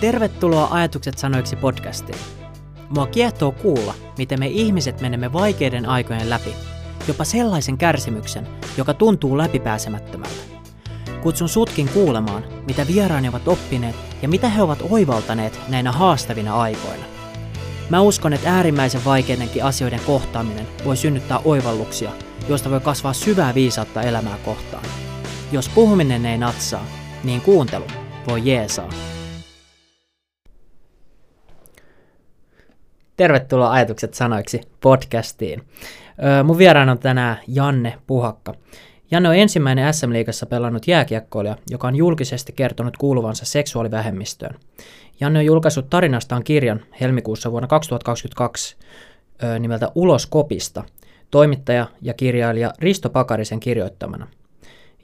Tervetuloa Ajatukset sanoiksi podcastiin. Mua kiehtoo kuulla, miten me ihmiset menemme vaikeiden aikojen läpi, jopa sellaisen kärsimyksen, joka tuntuu läpipääsemättömältä. Kutsun sutkin kuulemaan, mitä vieraani ovat oppineet ja mitä he ovat oivaltaneet näinä haastavina aikoina. Mä uskon, että äärimmäisen vaikeidenkin asioiden kohtaaminen voi synnyttää oivalluksia, joista voi kasvaa syvää viisautta elämää kohtaan. Jos puhuminen ei natsaa, niin kuuntelu voi jeesaa. Tervetuloa Ajatukset sanoiksi podcastiin. Mun vieraana on tänään Janne Puhakka. Janne on ensimmäinen SM-liigassa pelannut jääkiekkoilija, joka on julkisesti kertonut kuuluvansa seksuaalivähemmistöön. Janne on julkaissut tarinastaan kirjan helmikuussa vuonna 2022 öö, nimeltä Ulos kopista, toimittaja ja kirjailija Risto Pakarisen kirjoittamana.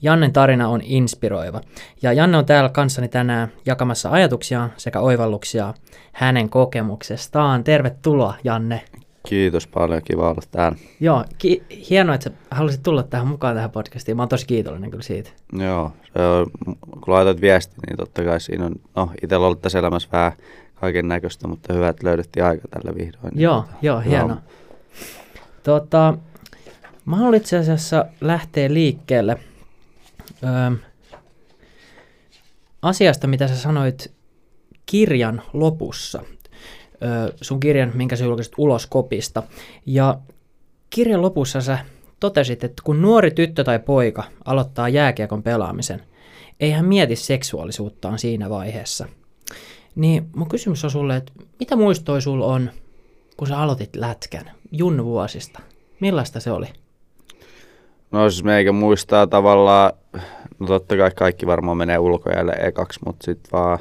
Jannen tarina on inspiroiva. Ja Janne on täällä kanssani tänään jakamassa ajatuksia sekä oivalluksia hänen kokemuksestaan. Tervetuloa, Janne. Kiitos paljon, kiva olla täällä. Joo, ki- hienoa, että sä halusit tulla tähän mukaan tähän podcastiin. Mä oon tosi kiitollinen kyllä siitä. Joo, kun laitat viesti, niin totta kai siinä on, no itsellä ollut tässä elämässä vähän kaiken näköistä, mutta hyvä, että löydettiin aika tällä vihdoin. Niin Joo, joo, hienoa. Tota, mä haluan itse asiassa lähteä liikkeelle öö, asiasta, mitä sä sanoit kirjan lopussa. Öö, sun kirjan, minkä sä julkaisit ulos kopista. Ja kirjan lopussa sä totesit, että kun nuori tyttö tai poika aloittaa jääkiekon pelaamisen, ei hän mieti seksuaalisuuttaan siinä vaiheessa. Niin mun kysymys on sulle, että mitä muistoi sulla on, kun sä aloitit lätkän junnuvuosista? Millaista se oli? No siis meikä muistaa tavallaan, no totta kai kaikki varmaan menee ulkojäälle ekaksi, mutta sitten vaan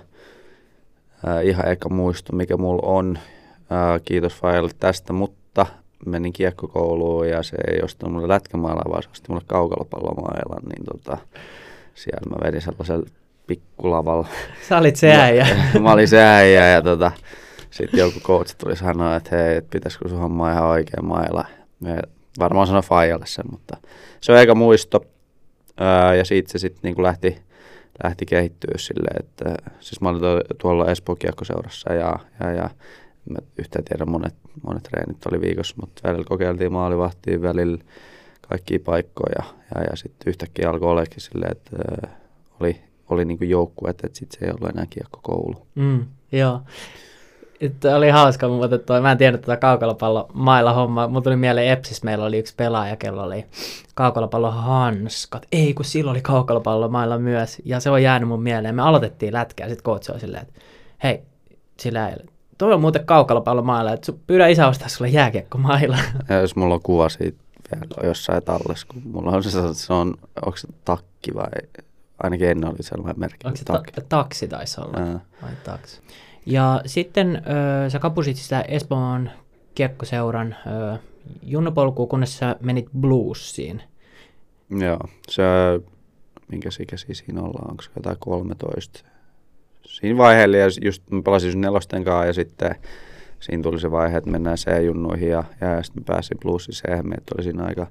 ää, ihan eka muisto, mikä mulla on. Ää, kiitos Fajalle tästä, mutta menin kiekkokouluun ja se ei ostanut mulle lätkämailaa, vaan se osti mulle kaukalopallomailan, niin tota, siellä mä vedin sellaisella pikkulavalla. Sä olit se äijä. mä olin se äijä ja tota, sitten joku coach tuli sanoa, että hei, et pitäisikö sun hommaa ihan oikein mailla. Varmaan sanoi Fajalle sen, mutta se on aika muisto. Ää, ja siitä se sitten niinku lähti, lähti kehittyä silleen, että siis mä olin tuolla Espoon kiekkoseurassa ja, ja, ja mä yhtään tiedä monet, monet treenit oli viikossa, mutta välillä kokeiltiin maalivahtiin, välillä kaikkia paikkoja ja, ja sitten yhtäkkiä alkoi olekin silleen, että ää, oli, oli niinku joukkue, että sitten se ei ollut enää kiekkokoulu. Mm, joo. Että oli hauska, mutta toi, mä en tiedä tätä kaukalopallo mailla hommaa. Mulla tuli mieleen Epsis, meillä oli yksi pelaaja, kello oli kaukalopallo hanskat. Ei, kun silloin oli kaukalopallo mailla myös. Ja se on jäänyt mun mieleen. Me aloitettiin lätkää, sit coach oli silleen, että hei, sillä ei, toi on muuten kaukalopallo mailla, että pyydä isä ostaa sulle jääkiekko mailla. Ja jos mulla on kuva siitä vielä jossain tallessa, kun mulla on se, se on, onko se takki vai, ainakin ennen oli sellainen merkki. Onko se takki. ta- taksi taisi olla? Ää. Vai taksi. Ja sitten ö, sä kapusit sitä Espoon kiekkoseuran ö, junnupolkuun, kunnes sä menit bluesiin. Joo, se, minkä ikäisiä siinä ollaan, onko se jotain 13. Siinä vaiheella, ja just mä pelasin nelosten kanssa, ja sitten siinä tuli se vaihe, että mennään C-junnuihin, ja, ja sitten mä pääsin bluesi c että oli siinä aika,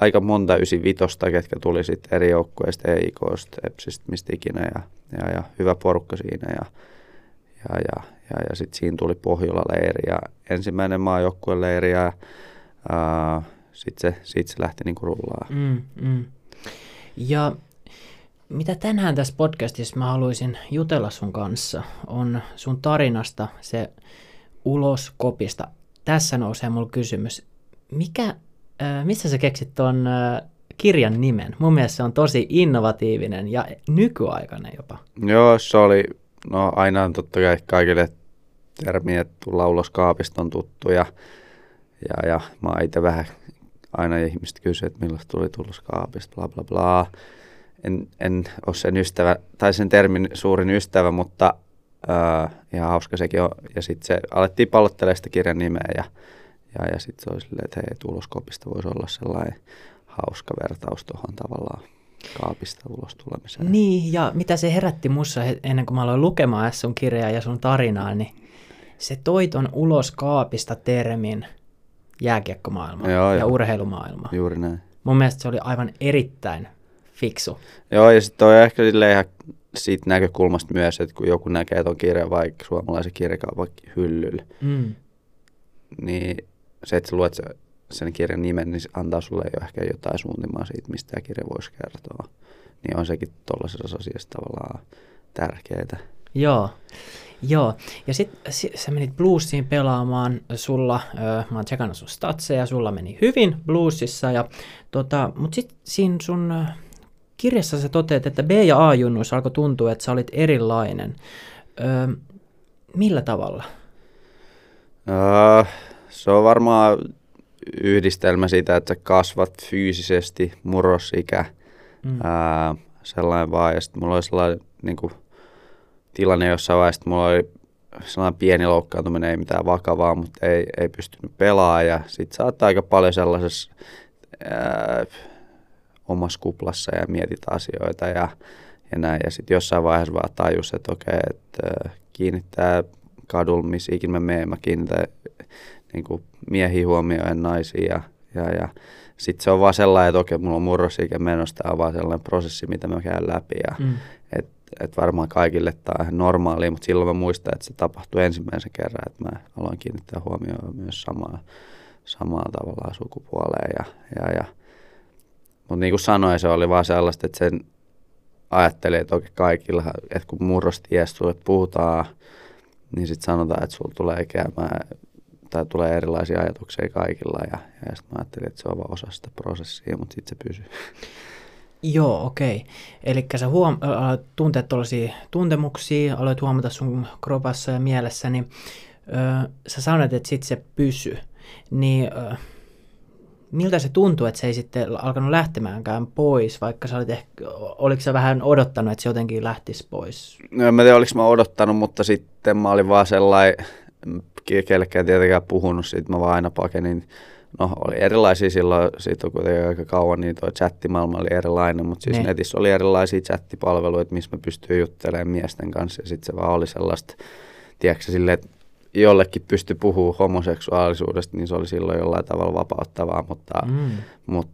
aika monta 95, ketkä tuli sitten eri joukkueista, EIKosta, EPSistä, mistä ikinä, ja, ja, ja hyvä porukka siinä, ja, ja, ja, ja, ja sitten siinä tuli Pohjola-leiri, ja ensimmäinen maajoukkueleiri, ja ää, sitten se, sit se lähti niinku rullaan. Mm, mm. Ja mitä tänään tässä podcastissa mä haluaisin jutella sun kanssa, on sun tarinasta se ulos kopista. Tässä nousee mulla kysymys. Mikä, äh, missä sä keksit ton äh, kirjan nimen? Mun mielestä se on tosi innovatiivinen ja nykyaikainen jopa. Joo, se oli, no aina on totta kai kaikille termi, että tulla kaapista on tuttu ja, ja, ja mä oon itse vähän aina ihmiset kysyy, että millaista tuli tulos kaapista, bla bla bla. En, en ole sen ystävä, tai sen termin suurin ystävä, mutta äh, ihan hauska sekin on. Ja sitten se alettiin pallottelemaan sitä kirjan nimeä ja, ja, ja sitten se oli silleen, että hei, tuloskopista voisi olla sellainen hauska vertaus tuohon tavallaan kaapista ulos tulemiseen. Niin, ja mitä se herätti mussa ennen kuin mä aloin lukemaan sun kirjaa ja sun tarinaa, niin se toi ton ulos kaapista termin jääkiekkomaailma Joo, ja joo. urheilumaailma. Juuri näin. Mun mielestä se oli aivan erittäin fiksu. Joo, ja sitten on ehkä sille ihan siitä näkökulmasta myös, että kun joku näkee ton kirjan vaikka suomalaisen kirjakaupan hyllyllä, Mm. niin se, että sä luet se, sen kirjan nimen, niin se antaa sulle jo ehkä jotain suunnimaa siitä, mistä tämä kirja voisi kertoa. Niin on sekin tuollaisessa asiassa tavallaan tärkeää. Joo. Joo, ja sitten sä menit bluesiin pelaamaan, sulla, ö, mä oon tsekannut sun statseja, sulla meni hyvin bluesissa, ja tota, mutta sitten siinä sun kirjassa sä toteat, että B- ja A-junnuissa alkoi tuntua, että sä olit erilainen. Ö, millä tavalla? Öö, se on varmaan yhdistelmä siitä, että sä kasvat fyysisesti, murrosikä, Mm. ää, sellainen vaan. Ja sitten mulla oli sellainen niin kuin, tilanne jossain vaiheessa, mulla oli sellainen pieni loukkaantuminen, ei mitään vakavaa, mutta ei, ei pystynyt pelaamaan. Ja sitten sä oot aika paljon sellaisessa ää, omassa kuplassa ja mietit asioita ja, ja näin. Ja sitten jossain vaiheessa vaan tajus, että okei, että ää, kiinnittää kadulla, missä ikinä mä menen, mä kiinnitän niin kuin miehiä huomioon naisia ja, ja, ja sitten se on vaan sellainen, että okei, mulla on murrosikä menossa, tämä on vaan sellainen prosessi, mitä mä käyn läpi ja Mm. et, et varmaan kaikille tämä on ihan normaalia, mutta silloin mä muistan, että se tapahtui ensimmäisen kerran, että mä aloin kiinnittää huomioon myös samaa, samaa tavallaan sukupuoleen ja, ja, ja mutta niin kuin sanoin, se oli vaan sellaista, että sen ajattelin, että okei kaikilla, että kun sulle puhutaan, niin sitten sanotaan, että sulla tulee käymään tai tulee erilaisia ajatuksia kaikilla ja, ja sitten mä ajattelin, että se on vaan osa sitä prosessia, mutta sitten se pysyy. Joo, okei. Eli sä huom- aloit tuntea tuollaisia tuntemuksia, aloit huomata sun kropassa ja mielessä, niin ö, sä sanoit, että sit se pysy. Niin ö, miltä se tuntuu, että se ei sitten alkanut lähtemäänkään pois, vaikka sä olit ehkä, oliko sä vähän odottanut, että se jotenkin lähtisi pois? No en mä tiedä, oliko mä odottanut, mutta sitten mä olin vaan sellainen, kellekään tietenkään puhunut siitä, mä vaan aina pakenin. No oli erilaisia silloin, siitä on kuitenkin aika kauan, niin toi chattimaailma oli erilainen, mutta siis Ne. netissä oli erilaisia chattipalveluita, missä mä pystyin juttelemaan miesten kanssa ja sitten se vaan oli sellaista, tiedätkö silleen, että jollekin pystyi puhumaan homoseksuaalisuudesta, niin se oli silloin jollain tavalla vapauttavaa, mutta Mm. Mut,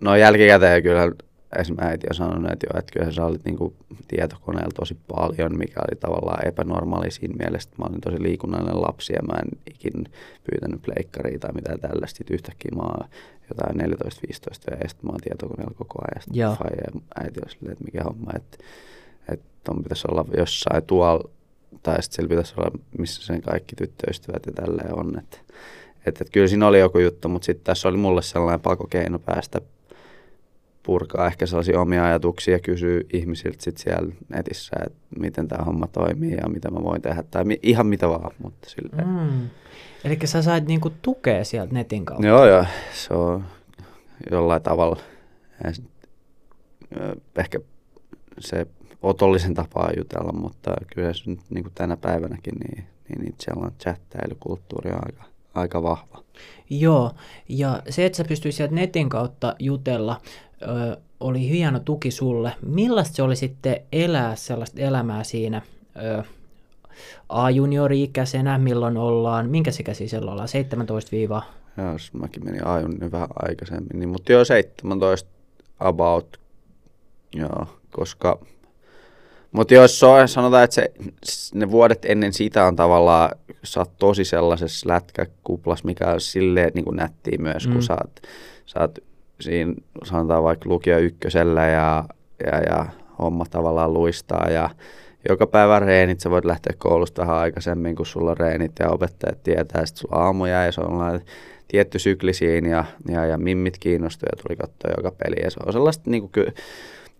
no jälkikäteen kyllä esimerkiksi äiti on sanonut, että, joo, että kyllä sä olit niinku tietokoneella tosi paljon, mikä oli tavallaan epänormaali siinä mielessä, että mä olin tosi liikunnallinen lapsi ja mä en ikin pyytänyt pleikkaria tai mitään tällaista. Sitten yhtäkkiä mä oon jotain 14-15 ja sitten mä oon tietokoneella koko ajan. Faija ja äiti on silleen, että mikä homma, että, että ton pitäisi olla jossain tuolla tai sitten siellä pitäisi olla, missä sen kaikki tyttöystävät ja tälleen on. Että, että, että kyllä siinä oli joku juttu, mutta sitten tässä oli mulle sellainen pakokeino päästä purkaa ehkä sellaisia omia ajatuksia ja kysyä ihmisiltä sit siellä netissä, että miten tämä homma toimii ja mitä mä voin tehdä tai mi- ihan mitä vaan, mutta silleen. Mm. Eli sä sait niinku tukea sieltä netin kautta. Joo, joo, se on jollain tavalla ehkä se otollisen tapaa jutella, mutta kyllä se nyt niin kuin tänä päivänäkin, niin, niin, niin sellainen chattailukulttuuri on aika, aika vahva. Joo, ja se, että sä pystyisit sieltä netin kautta jutella, ö, oli hieno tuki sulle. Millaista se oli sitten elää sellaista elämää siinä ö, A-juniori-ikäisenä, milloin ollaan, minkä ikäisiä siellä ollaan, 17 viiva Joo, mäkin menin ajun niin vähän aikaisemmin, niin, mutta joo 17 about, joo, koska, mutta jos se on, sanotaan, että se, ne vuodet ennen sitä on tavallaan, sä oot tosi sellaisessa lätkäkuplas, mikä on silleen niin kuin nättiä myös, Mm. kun sä oot, sä oot siinä, sanotaan vaikka lukio ykkösellä ja, ja, ja homma tavallaan luistaa ja joka päivä reenit, sä voit lähteä koulusta vähän aikaisemmin, kun sulla on reenit ja opettajat tietää, sitten sulla aamuja ja se on tietty sykli siinä ja, ja, ja mimmit kiinnostui ja tuli katsoa joka peli. Ja se on sellaista niin kuin,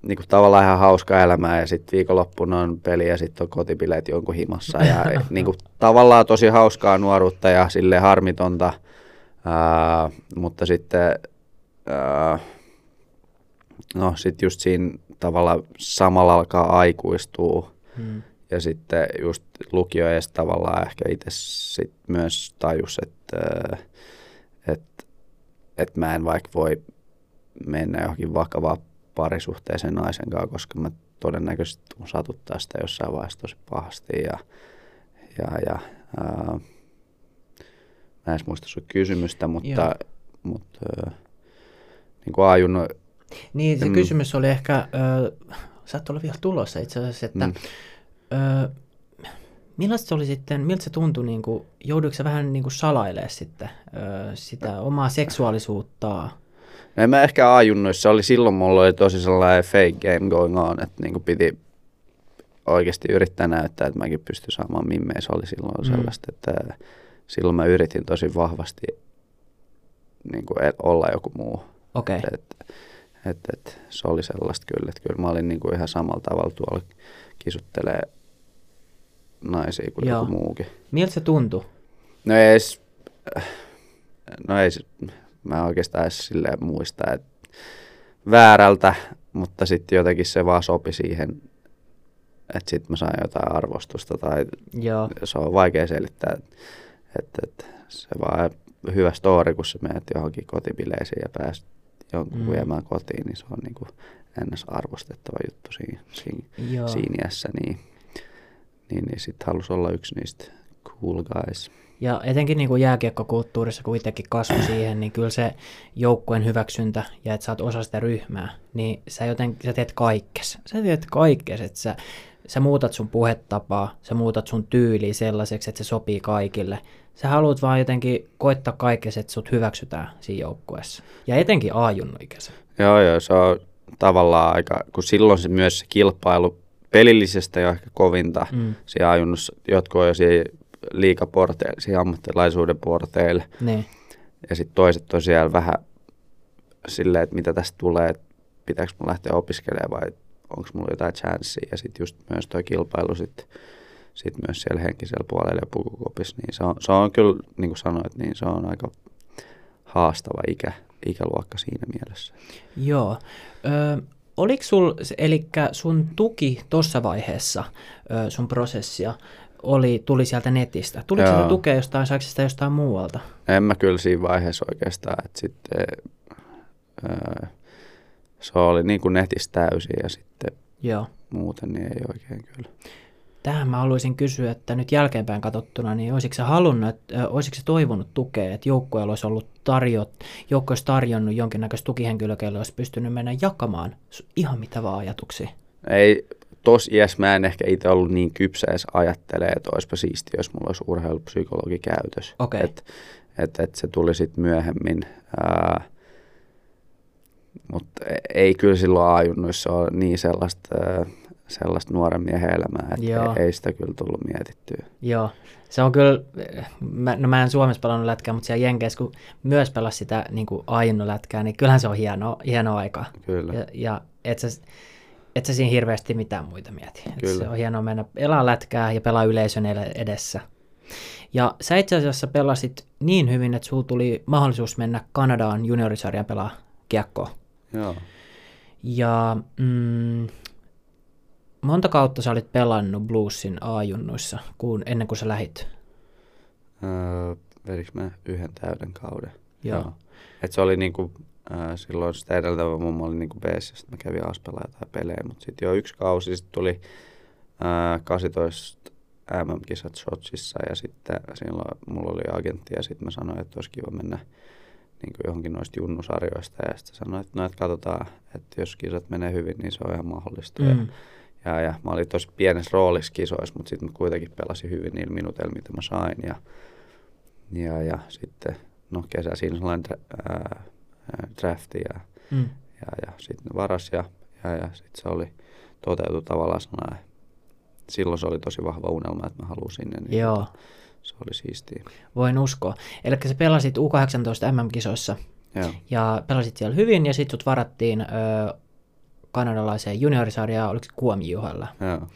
niin kuin tavallaan ihan hauskaa elämää ja sitten viikonloppuna on peli ja sitten on kotipileet jonkun himassa ja niin kuin, tavallaan tosi hauskaa nuoruutta ja sille harmitonta, ää, mutta sitten ää, no sitten just siinä tavalla samalla alkaa aikuistua hmm. ja sitten just lukio edes tavallaan ehkä itse sit myös tajus, että et, et mä en vaikka voi mennä johonkin vakavaan parisuhteeseen naisen kanssa, koska mä todennäköisesti tuun satuttaa sitä jossain vaiheessa tosi pahasti ja, ja, ja ää, mä en edes muista sun kysymystä, mutta, Joo. mutta ää, niin kuin ajun, Niin, se Mm. kysymys oli ehkä, ö, saat olla vielä tulossa itse asiassa, että Mm. öö, millaista se oli sitten, miltä se tuntui, niin kuin, jouduiko se vähän niin kuin salailemaan sitten öö, sitä omaa seksuaalisuuttaa? No en mä ehkä ajunnoissa, oli silloin mulla oli tosi sellainen fake game going on, että niinku piti oikeasti yrittää näyttää, että mäkin pystyn saamaan mimmejä. Se oli silloin Mm. sellaista, että silloin mä yritin tosi vahvasti niinku e- olla joku muu. Okei, okay. Et, et, et, se oli sellaista kyllä, että kyllä mä olin niinku ihan samalla tavalla tuolla kisuttelee naisia kuin Joo. joku muukin. miltä se tuntui? No ei no ei, mä oikeastaan edes silleen muista, että väärältä, mutta sitten jotenkin se vaan sopi siihen, että sitten mä sain jotain arvostusta tai Joo, se on vaikea selittää, että, että, että se vaan hyvä story, kun sä menet johonkin kotibileisiin ja pääset jonkun Mm. viemään kotiin, niin se on niinku ns. arvostettava juttu siinä, siinä, joo. siinä iässä, niin, niin, niin sitten halusi olla yksi niistä cool guys. Ja etenkin niin kuin jääkiekkokulttuurissa, kun itsekin kasvoi siihen, niin kyllä se joukkueen hyväksyntä ja että sä oot osa sitä ryhmää, niin sä, joten, sä teet kaikkes. Sä teet kaikkes, että sä, sä muutat sun puhetapaa, sä muutat sun tyyliä sellaiseksi, että se sopii kaikille. Sä haluat vaan jotenkin koittaa kaikkes, että sut hyväksytään siinä joukkueessa. Ja etenkin A-junnuikäisen. Joo, joo, se on tavallaan aika, kun silloin se myös se kilpailu pelillisestä jo ehkä kovinta. Mm. Siellä ajunnossa jotkut on jo siinä liikaporteilla, siinä ammattilaisuuden porteilla. Niin, Ja sitten toiset on siellä vähän silleen, että mitä tästä tulee, että pitääkö mun lähteä opiskelemaan vai onko mulla jotain chanssiä. Ja sitten just myös tuo kilpailu sitten sit myös siellä henkisellä puolella ja pukukopissa, niin se on, se on kyllä, niin kuin sanoit, niin se on aika haastava ikä, ikäluokka siinä mielessä. Joo. Ö, oliko sul, eli sun tuki tuossa vaiheessa, ö, sun prosessia, oli, tuli sieltä netistä? Tuliko Joo. tukea jostain, saiko sitä jostain muualta? En mä kyllä siinä vaiheessa oikeastaan, että sitten öö, se oli niin kuin netissä täysin ja sitten Joo. muuten niin ei oikein kyllä. Tähän mä haluaisin kysyä, että nyt jälkeenpäin katsottuna, niin olisiko se halunnut, että, ö, olisiko se toivonut tukea, että joukkueella olisi ollut tarjot, joukkue olisi tarjonnut jonkinnäköistä tukihenkilöä, jolla olisi pystynyt mennä jakamaan ihan mitä vaan ajatuksia. Ei, tos iässä mä en ehkä itse ollut niin kypsä edes ajattelee, että olisipa siistiä, jos mulla olisi urheilupsykologi käytös. Okei. Et, et, et se tuli sitten myöhemmin. Ää, mutta ei kyllä silloin ajunnuissa ole niin sellaista, ää, sellaista nuoren miehen elämää, että Joo. ei, sitä kyllä tullut mietittyä. Joo, se on kyllä, mä, no mä en Suomessa pelannut lätkää, mutta siellä Jenkeissä, kun myös pelasi sitä niin kuin lätkää, niin kyllähän se on hieno, hieno aika. Kyllä. Ja, ja et sä, et sä siinä hirveästi mitään muita mieti. Et Kyllä. Se on hienoa mennä pelaa lätkää ja pelaa yleisön edessä. Ja sä itse asiassa pelasit niin hyvin, että sulla tuli mahdollisuus mennä Kanadaan juniorisarjan pelaa kiekkoa. Joo. Ja mm, monta kautta sä olit pelannut Bluesin A-junnuissa kun, ennen kuin sä lähit? Öö, vedikö mä yhden täyden kauden? Joo. Et se oli niinku, äh, silloin sitä edeltävä mummo oli niinku b sitten mä kävin Aspelaa jotain pelejä, mutta sitten jo yksi kausi, sitten tuli äh, 18 MM-kisat Sotsissa ja sitten silloin mulla oli agentti ja sitten mä sanoin, että olisi kiva mennä niin johonkin noista junnusarjoista ja sitten sanoin, että no, että katsotaan, että jos kisat menee hyvin, niin se on ihan mahdollista. Ja, Mm. ja, ja mä olin tosi pienessä roolissa kisoissa, mutta sitten mä kuitenkin pelasin hyvin niillä minuuteilla, mitä mä sain. Ja, ja, ja sitten, no kesä siinä sellainen dra- ää, drafti ja, Mm. ja, ja sitten varas ja, ja, ja sitten se oli toteutu tavallaan sellainen, silloin se oli tosi vahva unelma, että mä haluan sinne. Niin Joo. tota, Se oli siistiä. Voin uskoa. Eli sä pelasit U18 MM-kisoissa Joo. ja pelasit siellä hyvin ja sitten sut varattiin ö, kanadalaiseen juniorisarjaan, oliko se Kuomijuhalla. Joo.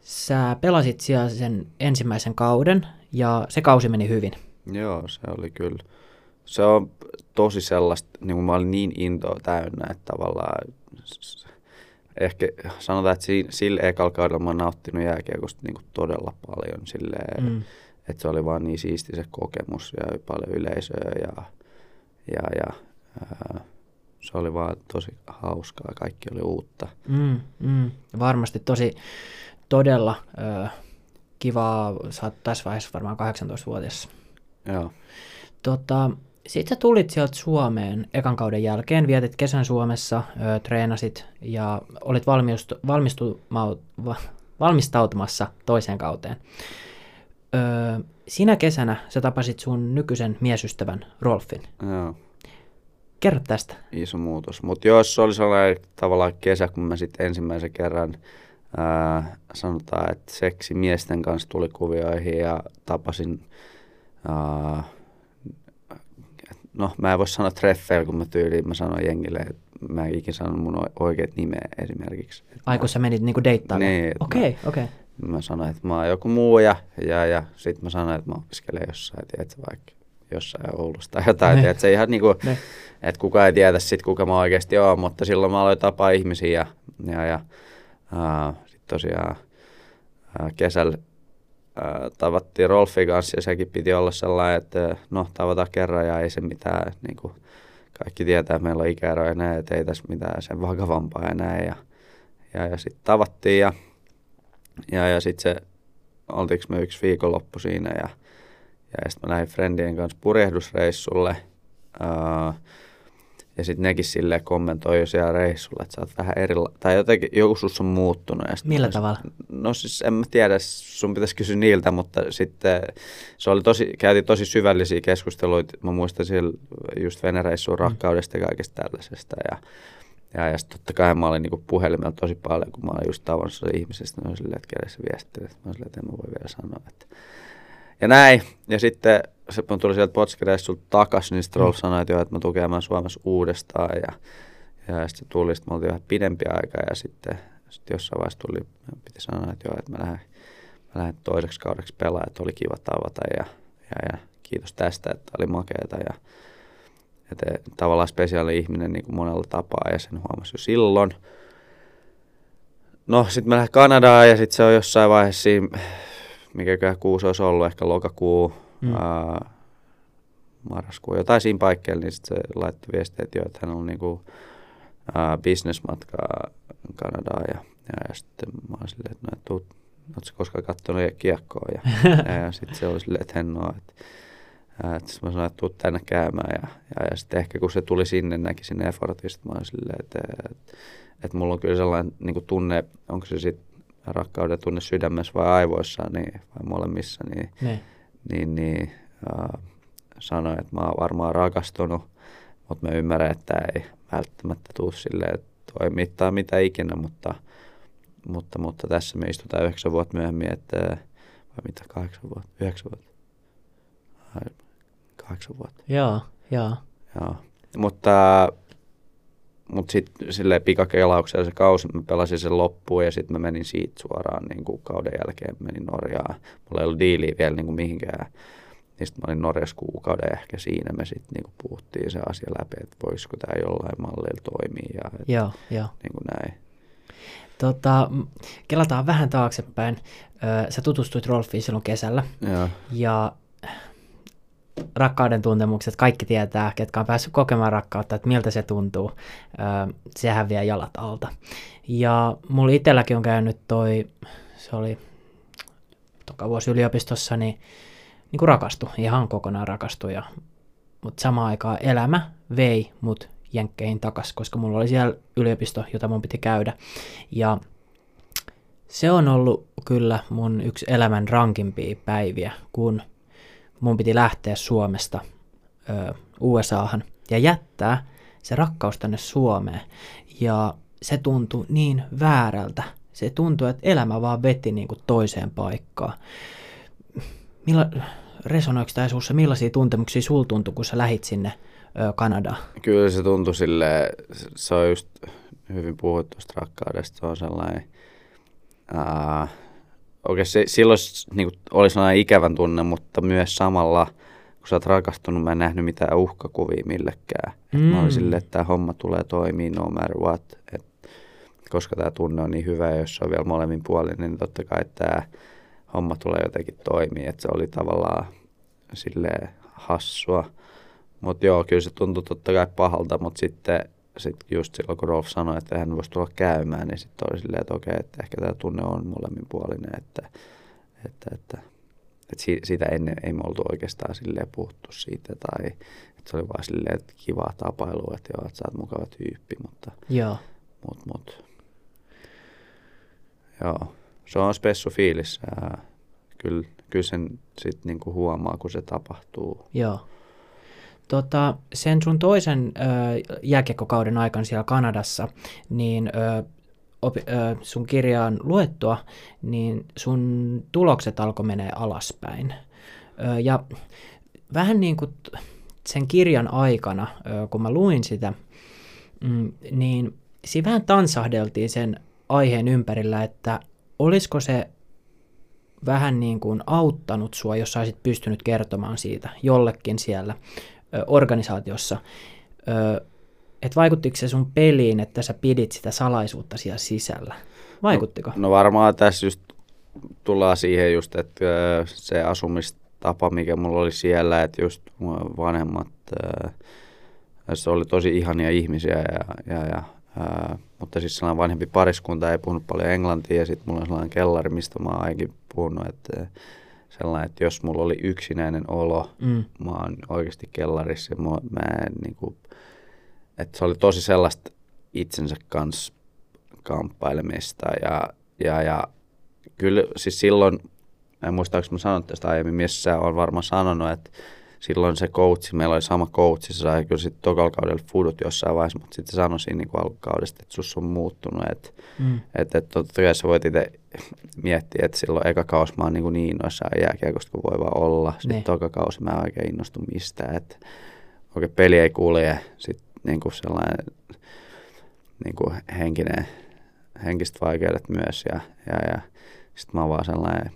Sä pelasit siellä sen ensimmäisen kauden ja se kausi meni hyvin. Joo, se oli kyllä. Se on tosi sellaista, niin kuin mä olin niin intoa täynnä, että tavallaan ehkä sanotaan, että si- sillä ekalla kaudella mä oon nauttinut jääkiekosta niin kuin todella paljon silleen, mm. Mm. että se oli vaan niin siisti se kokemus ja paljon yleisöä ja, ja, ja ää, se oli vaan tosi hauskaa, kaikki oli uutta. Mm, mm. Varmasti tosi todella ö, kivaa, sä oot tässä vaiheessa varmaan 18-vuotias. Joo. Tota, Sitten sä tulit sieltä Suomeen ekan kauden jälkeen, vietit kesän Suomessa, ö, treenasit ja olit valmistu, valmistu, va, valmistautumassa toiseen kauteen. Ö, sinä kesänä sä tapasit sun nykyisen miesystävän Rolfin. Joo, Kerro tästä. iso muutos. Mutta jos se oli sellainen tavallaan kesä, kun mä sitten ensimmäisen kerran ää, sanotaan, että seksi miesten kanssa tuli kuvioihin ja tapasin, ää, no mä en voi sanoa treffeillä, kun mä tyyliin, mä sanoin jengille, että mä en ikinä sanonut mun oikeat nimeä esimerkiksi. Ai kun sä menit niinku deittailemaan. Niin, Okei, okei. Mä sanoin, että mä oon joku muu ja, ja, ja sitten mä sanoin, että mä opiskelen jossain, tiedätkö, vaikka jossain Oulussa tai jotain, Ne. tiedätkö, ihan niinku, että kukaan ei tiedä sit, kuka mä oikeasti oon, mutta silloin mä aloin tapaa ihmisiä ja, ja, ja uh, sitten tosiaan uh, kesällä tavattiin Rolfin kanssa ja sekin piti olla sellainen, että no tavataan kerran ja ei se mitään, niin kuin kaikki tietää, että meillä on ikäeroja ja näin, että ei tässä mitään sen vakavampaa näin ja, ja, ja sitten tavattiin ja, ja, ja sitten se, oltiinko me yksi viikonloppu siinä ja, ja sitten mä lähdin friendien kanssa purjehdusreissulle. Ja sitten nekin sille kommentoi jo siellä reissulla, että sä oot vähän erila- tai jotenkin joku sus on muuttunut. Ja sit Millä olisin- tavalla? No siis en mä tiedä, sun pitäisi kysyä niiltä, mutta sitten se oli tosi, käytiin tosi syvällisiä keskusteluita. Mä muistan siellä just venereissuun rakkaudesta ja kaikesta tällaisesta. Ja, ja, ja sitten totta kai mä olin niinku puhelimella tosi paljon, kun mä olin just tavannut ihmisestä. Mä olin silleen, että se viestii. Mä olin silleen, että en mä voi vielä sanoa. Että. Ja näin. Ja sitten se, kun tuli sieltä Potskireissulta takas, niin sitten Rolf sanoi, että, joo, että mä käymään Suomessa uudestaan. Ja, ja sitten se tuli, sitten me oltiin vähän pidempi aika ja sitten, sitten jossain vaiheessa tuli, piti sanoa, että joo, että mä lähden, mä lähden toiseksi kaudeksi pelaamaan, että oli kiva tavata ja, ja, ja kiitos tästä, että oli makeeta ja että tavallaan spesiaali ihminen niin kuin monella tapaa ja sen huomasi jo silloin. No sitten mä lähdin Kanadaan ja sitten se on jossain vaiheessa siinä, kuusi olisi ollut, ehkä lokakuu, Mm. ää, marraskuu, jotain siinä paikkeilla, niin sitten se laittoi viestiä, että joo, että hän on niinku ää, businessmatkaa Kanadaan ja, ja, ja sitten mä olin silleen, että no, et tuut, ootko koskaan kattonut kiekkoa ja, ja, ja sitten se oli silleen, että en oo, että ää, että sit mä sanoin, että tuut tänne käymään ja, ja, ja sitten ehkä kun se tuli sinne, näki sinne effortin, sitten mä olin silleen, että, että, että mulla on kyllä sellainen niin tunne, onko se sitten rakkauden tunne sydämessä vai aivoissa niin, vai molemmissa, niin, Ne. Niin, niin äh, sanoin, että mä oon varmaan rakastunut, mutta mä ymmärrän, että ei välttämättä tule silleen toimittaa mitä ikinä, mutta, mutta, mutta tässä me istutaan yhdeksän vuotta myöhemmin, että vai mitä, kahdeksan vuotta, yhdeksän vuotta, kahdeksan vuotta, Joo, joo. joo. Mutta, mutta sitten silleen pikakelauksella se kausi, mä pelasin sen loppuun ja sitten mä menin siitä suoraan niin kuin kauden jälkeen, menin Norjaan. Mulla ei ollut diiliä vielä niin kuin mihinkään. Niin sitten mä olin Norjassa kuukauden ja ehkä siinä me sitten niin kuin puhuttiin se asia läpi, että voisiko tämä jollain mallilla toimia ja et, Joo, joo. niin kuin näin. Tota, kelataan vähän taaksepäin. Sä tutustuit Rolfiin silloin kesällä Joo, ja rakkauden tuntemukset, kaikki tietää, ketkä on päässyt kokemaan rakkautta, että miltä se tuntuu. Sehän vie jalat alta. Ja mulla itselläkin on käynyt toi, se oli toka vuosi yliopistossa, niin, niin kuin rakastu, ihan kokonaan rakastu. Ja, mutta samaan aikaan elämä vei mut jenkkeihin takas, koska mulla oli siellä yliopisto, jota mun piti käydä. Ja se on ollut kyllä mun yksi elämän rankimpia päiviä, kun mun piti lähteä Suomesta ö, USAhan ja jättää se rakkaus tänne Suomeen. Ja se tuntui niin väärältä. Se tuntui, että elämä vaan veti niin kuin toiseen paikkaan. Milla, resonoiko tämä sinussa, millaisia tuntemuksia sul tuntui, kun sä lähit sinne ö, Kanadaan? kyllä se tuntui silleen, se- se on just hyvin puhuttu tuosta rakkaudesta, se on sellainen, ää, oikein se, silloin niin kuin, oli sellainen ikävän tunne, mutta myös samalla, kun sä oot rakastunut, mä en nähnyt mitään uhkakuvia millekään. Mm. Mä Mm. olin silleen, että tämä homma tulee toimii no matter what, et, koska tämä tunne on niin hyvä ja jos se on vielä molemmin puolin, niin totta kai tämä homma tulee jotenkin toimii, että se oli tavallaan silleen hassua. Mutta joo, kyllä se tuntui totta kai pahalta, mutta sitten sit just silloin, kun Rolf sanoi, että hän voisi tulla käymään, niin sitten oli silleen, että okei, että ehkä tämä tunne on molemmin puolinen, että, että, että, että si, siitä ennen ei me oltu oikeastaan silleen puhuttu siitä tai että se oli vaan silleen, että kiva tapailu, että joo, että sä oot mukava tyyppi, mutta Joo. mut, mut. Joo, se on spessu fiilis. Kyllä, kyllä sen sitten niinku huomaa, kun se tapahtuu. Joo. Tota, sen sun toisen jääkiekkokauden aikana siellä Kanadassa, niin ö, opi, ö, sun kirjaan luettua, niin sun tulokset alkoi menee alaspäin. Ö, ja vähän niin kuin sen kirjan aikana, ö, kun mä luin sitä, mm, niin siinä vähän tansahdeltiin sen aiheen ympärillä, että olisiko se vähän niin kuin auttanut sua, jos sä olisit pystynyt kertomaan siitä jollekin siellä organisaatiossa. Että vaikuttiko se sun peliin, että sä pidit sitä salaisuutta siellä sisällä? Vaikuttiko? No, no varmaan tässä just tullaan siihen just, että se asumistapa, mikä mulla oli siellä, että just vanhemmat, se oli tosi ihania ihmisiä, ja, ja, ja, ö, mutta siis sellainen vanhempi pariskunta ei puhunut paljon englantia ja sitten mulla on sellainen kellari, mistä mä oon ainakin puhunut, että sellainen, että jos mulla oli yksinäinen olo, Mm. mä oon oikeasti kellarissa, mä, mä en niinku, että se oli tosi sellaista itsensä kanssa kamppailemista ja, ja, ja kyllä siis silloin, en muista, onko mä sanonut tästä aiemmin, missä on varmaan sanonut, että silloin se coachi, meillä oli sama coachi, se sai kyllä sitten tokalla kaudella fudut jossain vaiheessa, mutta sitten sanoi siinä niin alkukaudesta, että sus on muuttunut, että Mm. että et, totta kai sä voit itse miettiä, että silloin eka kausi mä oon niin, niin innoissaan jääkiekosta kuin voi vaan olla. Sitten Ne. toka kausi mä en oikein innostu mistään, että oikein peli ei kulje. Sitten niin kuin sellainen niin kuin henkinen, henkiset vaikeudet myös ja, ja, ja sitten mä oon vaan sellainen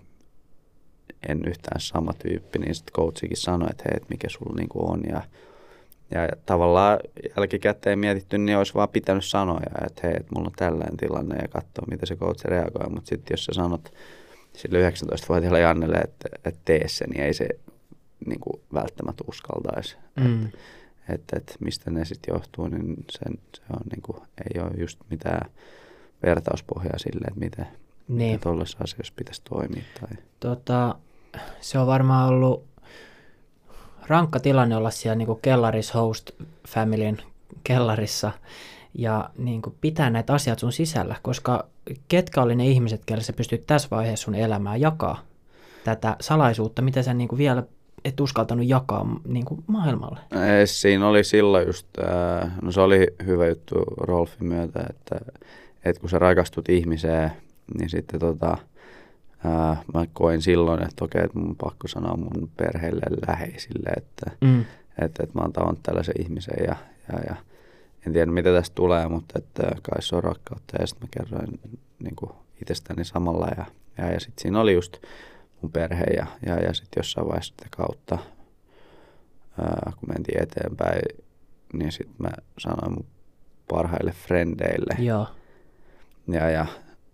en yhtään sama tyyppi, niin sitten coachikin sanoi, että hei, et mikä sulla niin kuin on ja ja tavallaan jälkikäteen mietitty, niin olisi vaan pitänyt sanoa, että hei, että mulla on tällainen tilanne ja katsoa, miten se coach reagoi. Mutta sitten jos sä sanot sille 19-vuotiaalle Jannelle, että, että tee se, niin ei se niin kuin välttämättä uskaltaisi. Mm. Että, että, että mistä ne sitten johtuu, niin sen, se on niin kuin, ei ole just mitään vertauspohjaa sille, että miten, Niin. miten tuollaisessa asioissa pitäisi toimia. Tai, Tota, se on varmaan ollut rankka tilanne olla siellä niin kuin kellaris host familyn kellarissa ja niin kuin pitää näitä asiat sun sisällä, koska ketkä oli ne ihmiset, kelle sä pystyt tässä vaiheessa sun elämää jakaa tätä salaisuutta, mitä sä niin kuin vielä et uskaltanut jakaa niin kuin maailmalle. Ei, Siinä oli silloin just, ää, no se oli hyvä juttu Rolfin myötä, että, että kun sä rakastut ihmiseen, niin sitten tota, ää, mä koin silloin, että okei, että mun on pakko sanoa mun perheelle läheisille, että, Mm. että, että mä oon tavannut tällaisen ihmisen ja, ja, ja en tiedä mitä tästä tulee, mutta että kai se on rakkautta ja sitten mä kerroin niin kuin itsestäni samalla ja, ja, ja sitten siinä oli just mun perhe ja, ja, ja sitten jossain vaiheessa sitä kautta, ää, kun mentiin eteenpäin, niin sitten mä sanoin mun parhaille frendeille Joo. ja, ja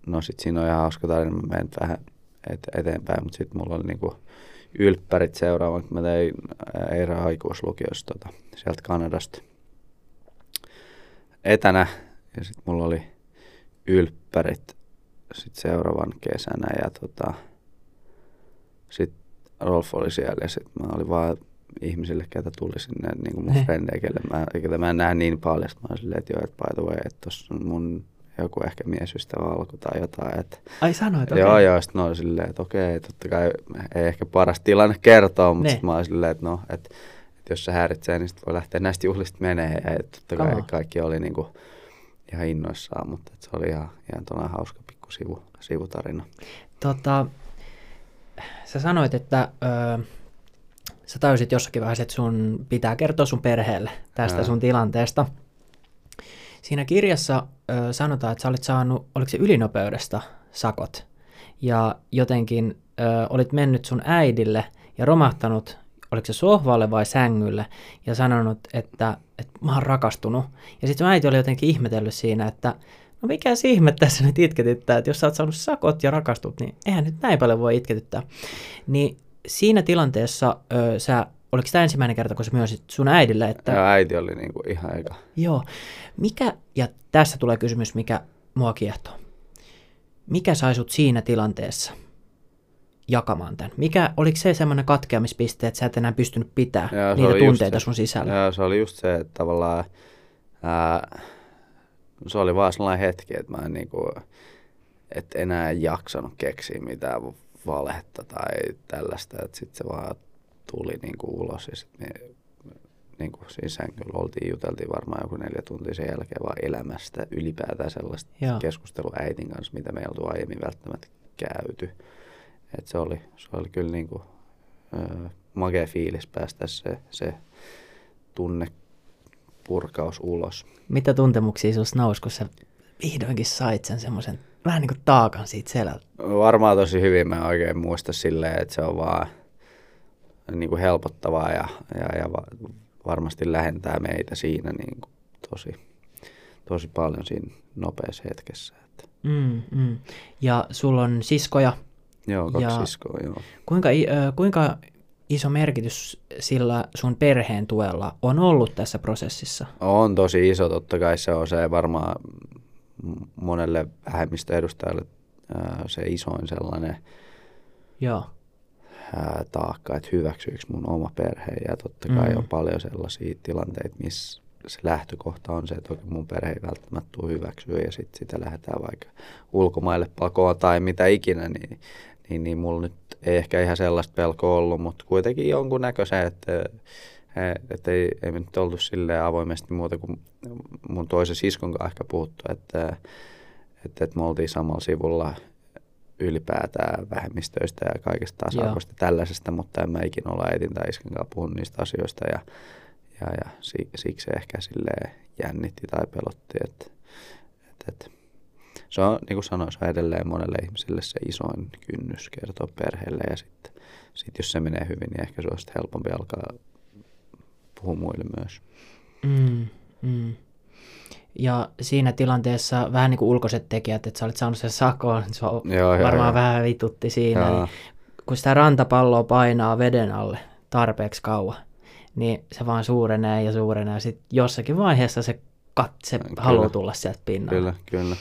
no sitten siinä on ihan hauska tarina, mä menen vähän et, eteenpäin, mutta sitten mulla oli niinku ylppärit seuraavan, kun mä tein Eira aikuislukiossa tota, sieltä Kanadasta etänä ja sitten mulla oli ylppärit sitten seuraavan kesänä ja tota, sitten Rolf oli siellä ja sitten mä olin vaan ihmisille, ketä tuli sinne, niin kuin mun frendejä, kelle mä, ketä mä en näe niin paljon. Mä olin silleen, että joo, että by the way, että tossa on mun joku ehkä miesystävä alku tai jotain. Että, Ai sanoit, okay. Joo, joo, sitten oli silleen, että okei, totta kai ei ehkä paras tilanne kertoa, mutta sitten mä olin silleen, että no, että, että jos se häiritsee, niin sitten voi lähteä näistä juhlista menee. Ja totta kai Kama. kaikki oli niinku ihan innoissaan, mutta että se oli ihan, ihan tuollainen hauska pikku sivu, sivutarina. Tota, sä sanoit, että ö, sä tajusit jossakin vaiheessa, että sun pitää kertoa sun perheelle tästä Ää. sun tilanteesta. Siinä kirjassa ö, sanotaan, että sä olit saanut, oliko se ylinopeudesta sakot, ja jotenkin ö, olit mennyt sun äidille ja romahtanut, oliko se sohvalle vai sängylle, ja sanonut, että, että mä oon rakastunut. Ja sitten äiti oli jotenkin ihmetellyt siinä, että no mikä ihme tässä nyt itketyttää, että jos sä oot saanut sakot ja rakastut, niin eihän nyt näin paljon voi itketyttää. Niin siinä tilanteessa ö, sä, oliko tämä ensimmäinen kerta, kun sä myönsit sun äidille, että Ja äiti oli niinku ihan eka. Joo. Mikä, ja tässä tulee kysymys, mikä mua kiehtoo. Mikä sai sut siinä tilanteessa jakamaan tämän? Mikä, oliko se semmoinen katkeamispiste, että sä et enää pystynyt pitää Joo, niitä tunteita se. sun sisällä? Joo, se oli just se, että tavallaan ää, se oli vaan sellainen hetki, että mä en niinku, et enää jaksanut keksiä mitään valhetta tai tällaista, että sitten se vaan tuli niinku ulos ja sitten me niinku siinä sängyllä oltiin, juteltiin varmaan joku neljä tuntia sen jälkeen vaan elämästä, ylipäätään sellaista Joo. keskustelua äitin kanssa, mitä me ei oltu aiemmin välttämättä käyty. Et se, oli, se oli kyllä niinku, ö, makea fiilis päästä se, se tunne purkaus ulos. Mitä tuntemuksia susta nousi, kun sä vihdoinkin sait sen semmoisen vähän niin kuin taakan siitä selältä? Varmaan tosi hyvin mä oikein muista silleen, että se on vaan niin kuin helpottavaa ja, ja, ja va- varmasti lähentää meitä siinä niin kuin tosi, tosi paljon siinä nopeassa hetkessä. Että, Mm, mm. Ja sulla on siskoja. joo, kaksi Ja- siskoa, joo. Kuinka, kuinka iso merkitys sillä sun perheen tuella on ollut tässä prosessissa? On tosi iso, totta kai se on se varmaan monelle vähemmistöedustajalle se isoin sellainen Joo. Ää, taakka, että hyväksyykö mun oma perhe. Ja totta kai Mm. on paljon sellaisia tilanteita, missä se lähtökohta on se, että mun perhe ei välttämättä tule hyväksyä ja sitten sitä lähdetään vaikka ulkomaille pakoon tai mitä ikinä, niin, niin, niin mulla nyt ei ehkä ihan sellaista pelkoa ollut, mutta kuitenkin jonkun näköisen, että, että ei, ei me nyt oltu silleen avoimesti muuta kuin mun toisen siskon kanssa ehkä puhuttu, että, että, että me oltiin samalla sivulla ylipäätään vähemmistöistä ja kaikesta tasa-arvoista tällaisesta, mutta en mä ikinä olla äitin tai iskän kanssa puhunut niistä asioista ja, ja, ja si, siksi se ehkä silleen jännitti tai pelotti, että, että, että se on, niin kuin sanoin, se on edelleen monelle ihmiselle se isoin kynnys kertoa perheelle ja sitten sit jos se menee hyvin, niin ehkä se on sitten helpompi alkaa puhua muille myös. Mm, mm. Ja siinä tilanteessa vähän niin kuin ulkoiset tekijät, että sä olit saanut sen sakon, se on Joo, joo, varmaan joo. vähän vitutti siinä. Joo. Niin kun sitä rantapalloa painaa veden alle tarpeeksi kauan, niin se vaan suurenee ja suurenee. Sitten jossakin vaiheessa se katse Kyllä. haluaa tulla sieltä pinnalle. Kyllä, kyllä.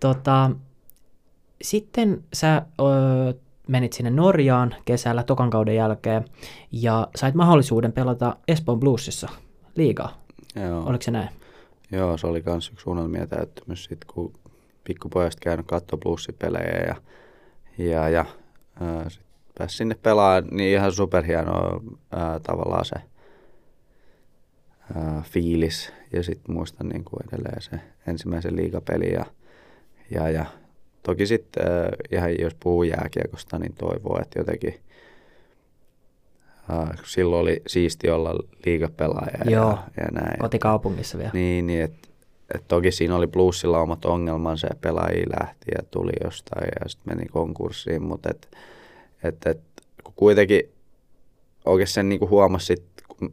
Tota, sitten sä ö, menit sinne Norjaan kesällä tokan kauden jälkeen ja sait mahdollisuuden pelata Espoon Bluesissa liigaa. Joo. Oliko se näin? Joo, se oli myös yksi unelmien täyttymys, sit kun pikkupojasta käynyt katsoa bluesipelejä ja, ja, ja pääsi sinne pelaamaan, niin ihan superhienoa ää, tavallaan se ää, fiilis. Ja sitten muistan niin kuin edelleen se ensimmäisen liigapeli ja, ja, ja toki sitten ihan jos puhuu jääkiekosta, niin toivoo, että jotenkin silloin oli siisti olla liigapelaaja Joo, ja, ja näin. Kotikaupungissa vielä. Niin, niin että et toki siinä oli plussilla omat ongelmansa ja pelaajia lähti ja tuli jostain ja sitten meni konkurssiin, mutta et, et, et, kun kuitenkin oikein sen niinku huomasi sit, kun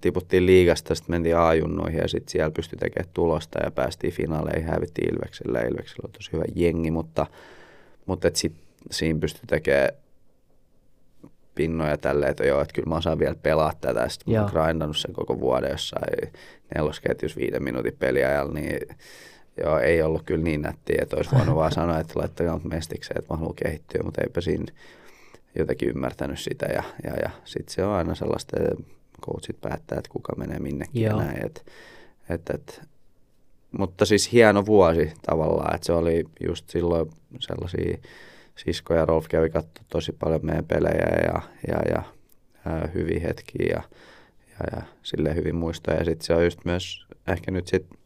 tiputtiin liigasta, sitten mentiin A-junnuihin ja sitten siellä pystyi tekemään tulosta ja päästiin finaaleihin, hävittiin Ilveksellä. Ilveksellä on tosi hyvä jengi, mutta, mutta et sit siinä pystyi tekemään pinnoja tälleen, että joo, että kyllä mä osaan vielä pelaa tätä. Sitten mä oon grindannut sen koko vuoden jossain nelosketjus viiden minuutin peliajalla, niin joo, ei ollut kyllä niin nättiä, että olisi voinut vaan sanoa, että laittakaa mut mestikseen, että mä haluan kehittyä, mutta eipä siinä jotenkin ymmärtänyt sitä. Ja, ja, ja sitten se on aina sellaista, että coachit päättää, että kuka menee minnekin Joo. ja näin. Et, et, et, mutta siis hieno vuosi tavallaan, että se oli just silloin sellaisia sisko ja Rolf kävi katsoa tosi paljon meidän pelejä ja, ja, ja ää, hyviä hetkiä ja, ja, ja silleen hyvin muistoja. Ja sitten se on just myös ehkä nyt sitten,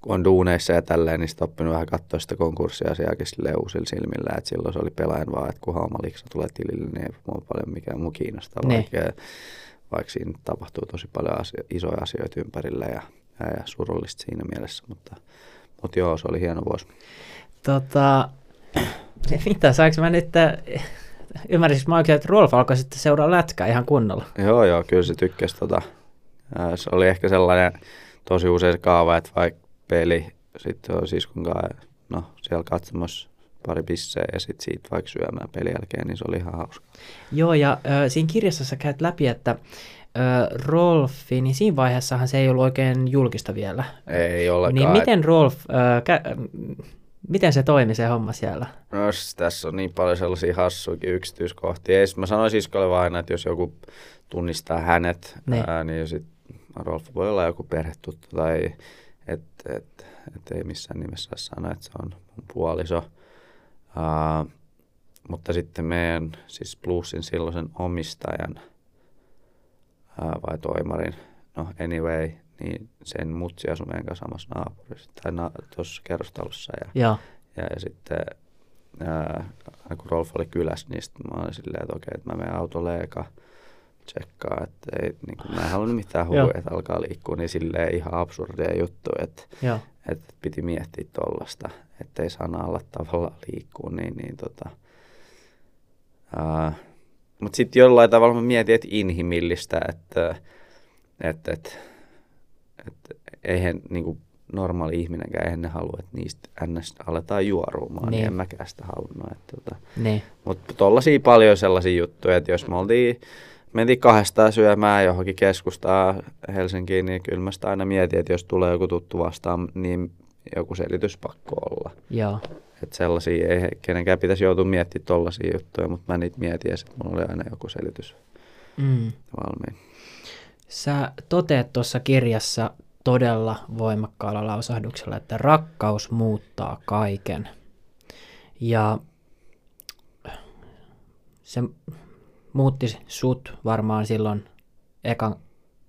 kun on duuneissa ja tälleen, niin sitten oppinut vähän katsoa sitä konkurssiasiaakin silleen uusilla silmillä. Että silloin se oli pelaajan vaan, että kunhan oma liksa tulee tilille, niin ei mua paljon mikään muu kiinnostaa. Ne. Vaikka, vaikka siinä tapahtuu tosi paljon asio- isoja asioita ympärillä ja, ja, ja surullista siinä mielessä. Mutta, mutta joo, se oli hieno vuosi. Tota, mitä, saanko mä nyt, ymmärsinkö mä oikein, että Rolf alkoi sitten seuraa lätkää ihan kunnolla? Joo, joo, kyllä se tykkäsi. Tota, se oli ehkä sellainen tosi usein se kaava, että vaikka peli, sitten on siskon kanssa, no siellä katsomassa pari pisseä ja sitten siitä vaikka syömään pelin jälkeen, niin se oli ihan hauska. Joo, ja äh, siinä kirjassa sä käyt läpi, että äh, Rolfi, niin siinä vaiheessahan se ei ollut oikein julkista vielä. Ei ollenkaan. Niin miten Rolf, äh, kä- Miten se toimi se homma siellä? No tässä on niin paljon sellaisia hassuikin yksityiskohtia. Ei, mä sanoin siskolle vaan aina, että jos joku tunnistaa hänet, Niin. ää, niin sit Rolf voi olla joku perhetuttu tai että et, et ei missään nimessä saa sanoa, että se on mun puoliso. Ää, mutta sitten meidän, siis Bluesin silloisen omistajan ää, vai toimarin, no anyway, niin sen mutsi asui meidän kanssa samassa naapurissa, tai na, tuossa kerrostalossa. Ja, Joo. ja, ja sitten ää, kun Rolf oli kylässä, niin sitten mä olin silleen, että okei, että mä menen autolle eka tsekkaa, että ei, niin kuin, mä en halunnut mitään huuja, että alkaa liikkua, niin silleen ihan absurdeja juttuja, että, että piti miettiä tollasta, ettei sanalla tavalla liikkuu, niin, niin tota, mutta sitten jollain tavalla mä mietin, että inhimillistä, että, että, että, että eihän niin kuin normaali ihminenkään eihän ne halua, että niistä ns. aletaan juorumaan, niin, Niin. en mäkään sitä halunnut. Että, tota. Niin. Mutta tollaisia paljon sellaisia juttuja, että jos me oltiin, mentiin kahdestaan syömään johonkin keskustaan Helsinkiin, niin kyllä mä sitä aina mietin, että jos tulee joku tuttu vastaan, niin joku selitys pakko olla. Joo. Että sellaisia ei kenenkään pitäisi joutua miettimään tollaisia juttuja, mutta mä niitä mietin ja sitten mulla oli aina joku selitys Mm. valmiin. Sä toteat tuossa kirjassa todella voimakkaalla lausahduksella, että rakkaus muuttaa kaiken. Ja se muutti sut varmaan silloin, ekan,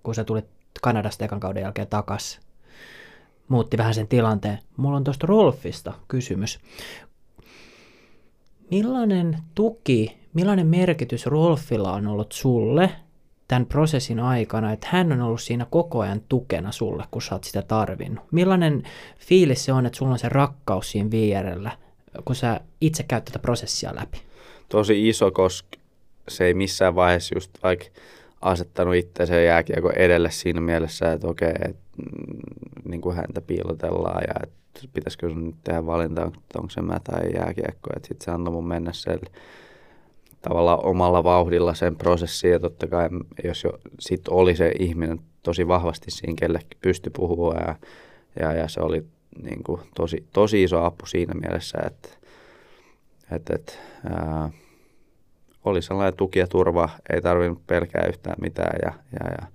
kun sä tulit Kanadasta ekan kauden jälkeen takas. Muutti vähän sen tilanteen. Mulla on tuosta Rolfista kysymys. Millainen tuki, millainen merkitys Rolfilla on ollut sulle tämän prosessin aikana, että hän on ollut siinä koko ajan tukena sulle, kun sä oot sitä tarvinnut? Millainen fiilis se on, että sulla on se rakkaus siinä vierellä, kun sä itse käyt tätä prosessia läpi? Tosi iso, koska se ei missään vaiheessa just vaikka asettanut itseänsä jääkiekko edelle siinä mielessä, että okei, että mm, niin kuin häntä piilotellaan ja että pitäisikö sun nyt tehdä valinta, onko, se mä tai jääkiekko. Sitten se antoi mun mennä sen tavallaan omalla vauhdilla sen prosessiin ja totta kai jos jo sit oli se ihminen tosi vahvasti siinä, kelle pystyi puhua ja, ja, ja se oli niin kuin tosi, tosi iso apu siinä mielessä, että, että, että ää, oli sellainen tuki ja turva, ei tarvinnut pelkää yhtään mitään ja, ja, ja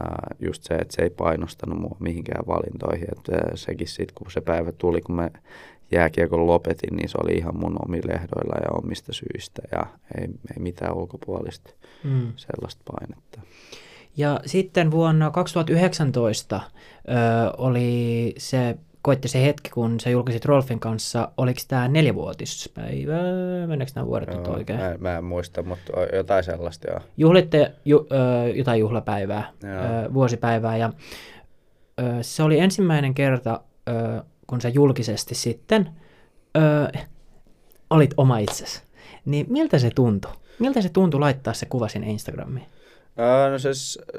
ää, just se, että se ei painostanut mua mihinkään valintoihin, että sekin sitten kun se päivä tuli, kun mä jääkiekon lopetin, niin se oli ihan mun omilla ehdoilla ja omista syistä ja ei, ei mitään ulkopuolista Mm. sellaista painetta. Ja sitten vuonna 2019 ö, oli se, koitti se hetki, kun sä julkaisit Rolfin kanssa, oliko tämä neljävuotispäivä, meneekö nämä vuodet nyt Joo, oikein? Mä, mä en muista, mutta jotain sellaista joo. Juhlitte ju, ö, jotain juhlapäivää, Joo. ö, vuosipäivää, ja ö, se oli ensimmäinen kerta, ö, kun sä julkisesti sitten ö, olit oma itsesi. Niin miltä se tuntui? Miltä se tuntui laittaa se kuva sinne Instagramiin? Öö, no se,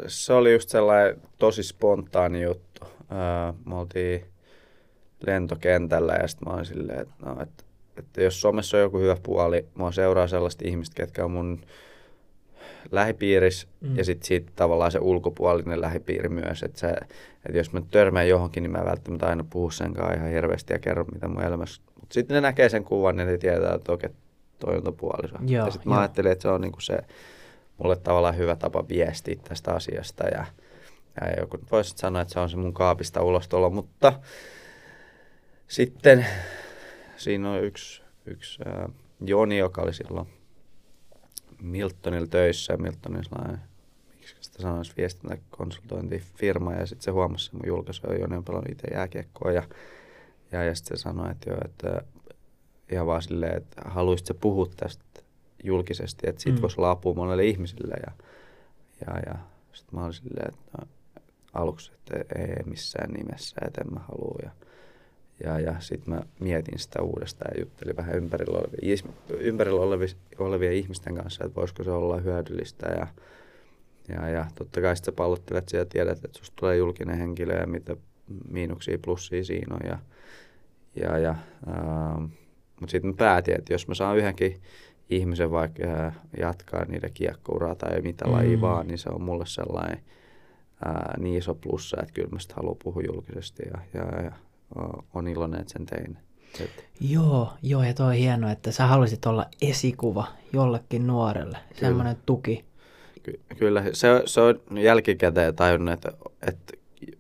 se oli just sellainen tosi spontaani juttu. Öö, me oltiin lentokentällä ja sitten mä olin silleen, että, no, että, että jos somessa on joku hyvä puoli, mua seuraa sellaista ihmistä, ketkä on mun lähipiirissä Mm. ja sitten siitä tavallaan se ulkopuolinen lähipiiri myös. Että, se, että jos mä törmään johonkin, niin mä välttämättä aina puhu sen kanssa ihan hirveästi ja kerron, mitä mun elämässä. Mutta sitten ne näkee sen kuvan, niin ne tietää, että okei, toi on puoliso. Joo, ja sitten mä ajattelin, että se on niinku se mulle tavallaan hyvä tapa viestiä tästä asiasta ja, ja joku voisi sanoa, että se on se mun kaapista ulostulo, mutta sitten siinä on yksi, yksi äh, Joni, joka oli silloin Miltonilla töissä ja Miltonilla sellainen, miksi sitä sanoisi, viestintäkonsultointifirma ja sitten se huomasi sen mun julkaisu ja Joni on pelannut itse jääkiekkoa ja, ja, ja sitten se sanoi, että joo, että ihan vaan silleen, että haluaisit sä puhua tästä julkisesti, että siitä Mm. mm. voisi olla apua monelle ihmiselle. Ja, ja, ja sitten mä olin silleen, että no, aluksi, että ei missään nimessä, että en mä halua. Ja, ja, ja sitten mä mietin sitä uudestaan ja juttelin vähän ympärillä olevia, ympärillä olevia, olevia ihmisten kanssa, että voisiko se olla hyödyllistä. Ja, ja, ja totta kai sitten sä pallottelet ja tiedät, että susta tulee julkinen henkilö ja mitä miinuksia plussia siinä on. Ja, ja, ja, ähm, mutta sitten mä päätin, että jos mä saan yhdenkin ihmisen vaikka äh, jatkaa niiden kiekkouraa tai mitä Mm. lajia vaan, niin se on mulle sellainen ää, niin iso plussa, että kyllä mä sitä haluan puhua julkisesti ja, ja, ja on iloinen, että sen tein. Et, Joo, joo, ja toi on hienoa, että sä haluaisit olla esikuva jollekin nuorelle, semmoinen tuki. ky- kyllä, se, se on jälkikäteen tajunnut, että, että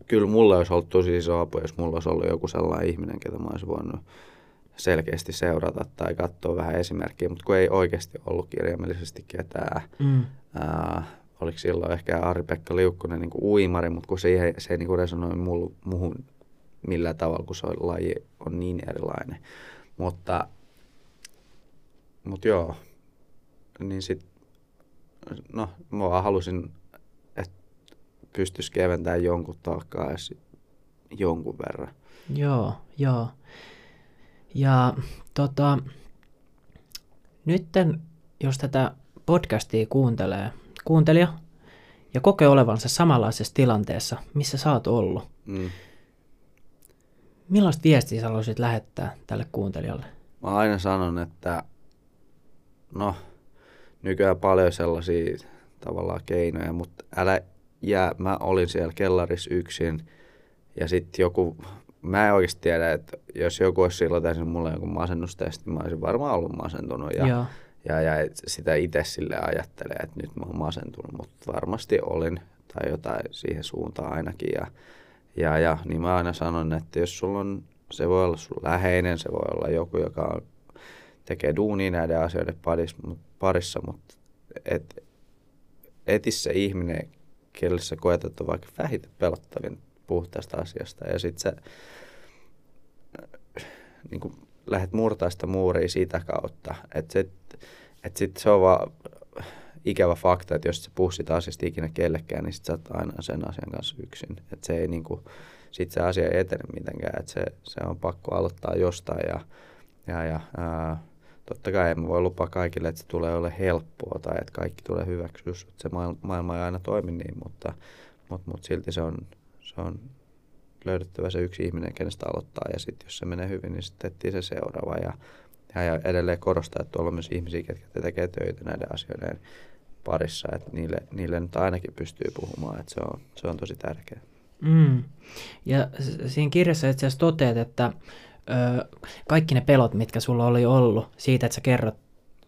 kyllä mulle olisi ollut tosi iso apu, jos mulla olisi ollut joku sellainen ihminen, ketä mä olisin voinut selkeästi seurata tai katsoa vähän esimerkkiä, mutta kun ei oikeasti ollut kirjaimellisesti ketään. Mm. Ää, oliko silloin ehkä Ari-Pekka Liukkonen niin uimari, mutta kun se ei, se ei niin resonoi muhun millään tavalla, kun se on, laji on niin erilainen. Mutta, mutta joo, niin sit, no mä halusin, että pystyisi keventämään jonkun taakkaa edes jonkun verran. Joo, joo. Ja tota, nytten, jos tätä podcastia kuuntelee, kuuntelija, ja kokee olevansa samanlaisessa tilanteessa, missä sä oot ollut, Mm. Millaista viestiä sä haluaisit lähettää tälle kuuntelijalle? Mä aina sanon, että no, nykyään paljon sellaisia tavallaan keinoja, mutta älä jää, mä olin siellä kellarissa yksin ja sitten joku, mä en oikeasti tiedä, että jos joku olisi silloin tehnyt mulle joku masennustesti, mä olisin varmaan ollut masentunut ja, Joo. ja, ja sitä itse sille ajattelee, että nyt mä oon masentunut, mutta varmasti olin tai jotain siihen suuntaan ainakin ja, ja, ja niin mä aina sanon, että jos sulla on, se voi olla sun läheinen, se voi olla joku, joka on, tekee duunia näiden asioiden parissa, parissa mutta et, eti se ihminen, kelle sä koet, että on vaikka vähiten pelottavin puhua tästä asiasta ja sit sä niin kuin lähdet murtaa muuria sitä kautta, että sit, et sit se on vaan ikävä fakta, että jos sä puhut sitä asiasta ikinä kellekään, niin sit sä oot aina sen asian kanssa yksin. Että se ei niinku, sit se asia ei etene mitenkään, että se, se on pakko aloittaa jostain ja, ja, ja ää, totta kai en voi lupaa kaikille, että se tulee ole helppoa tai että kaikki tulee hyväksyä, että se maailma, ei aina toimi niin, mutta, mutta, mutta silti se on, se on löydettävä se yksi ihminen, kenestä aloittaa ja sitten jos se menee hyvin, niin sitten etsii se seuraava ja, ja, edelleen korostaa, että tuolla on myös ihmisiä, ketkä tekee töitä näiden asioiden parissa, että niille, niille nyt ainakin pystyy puhumaan, että se on, se on tosi tärkeää. Mm. Ja siinä kirjassa itse asiassa toteat, että ö, kaikki ne pelot, mitkä sulla oli ollut siitä, että sä kerrot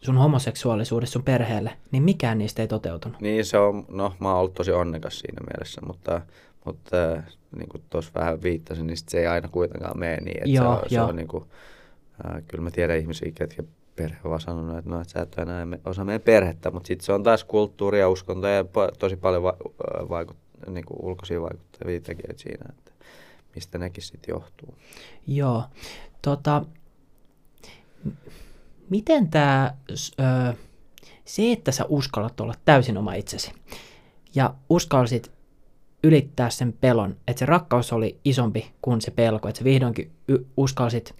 sun homoseksuaalisuudesta sun perheelle, niin mikään niistä ei toteutunut. Niin se on, no mä oon ollut tosi onnekas siinä mielessä, mutta, mutta äh, niin kuin tuossa vähän viittasin, niin se ei aina kuitenkaan mene niin, että Joo, se on, se joo. on niin kuin, äh, kyllä mä tiedän ihmisiä, ketkä perhe vaan sanonut, että no, että sä et enää osa meidän perhettä, mutta sitten se on taas kulttuuri ja uskonto ja tosi paljon va- vaikut, niin kuin ulkoisia vaikuttavia tekijöitä siinä, että mistä nekin sitten johtuu. Joo. Tota, miten tämä, se, että sä uskallat olla täysin oma itsesi ja uskalsit ylittää sen pelon, että se rakkaus oli isompi kuin se pelko, että sä vihdoinkin uskalsit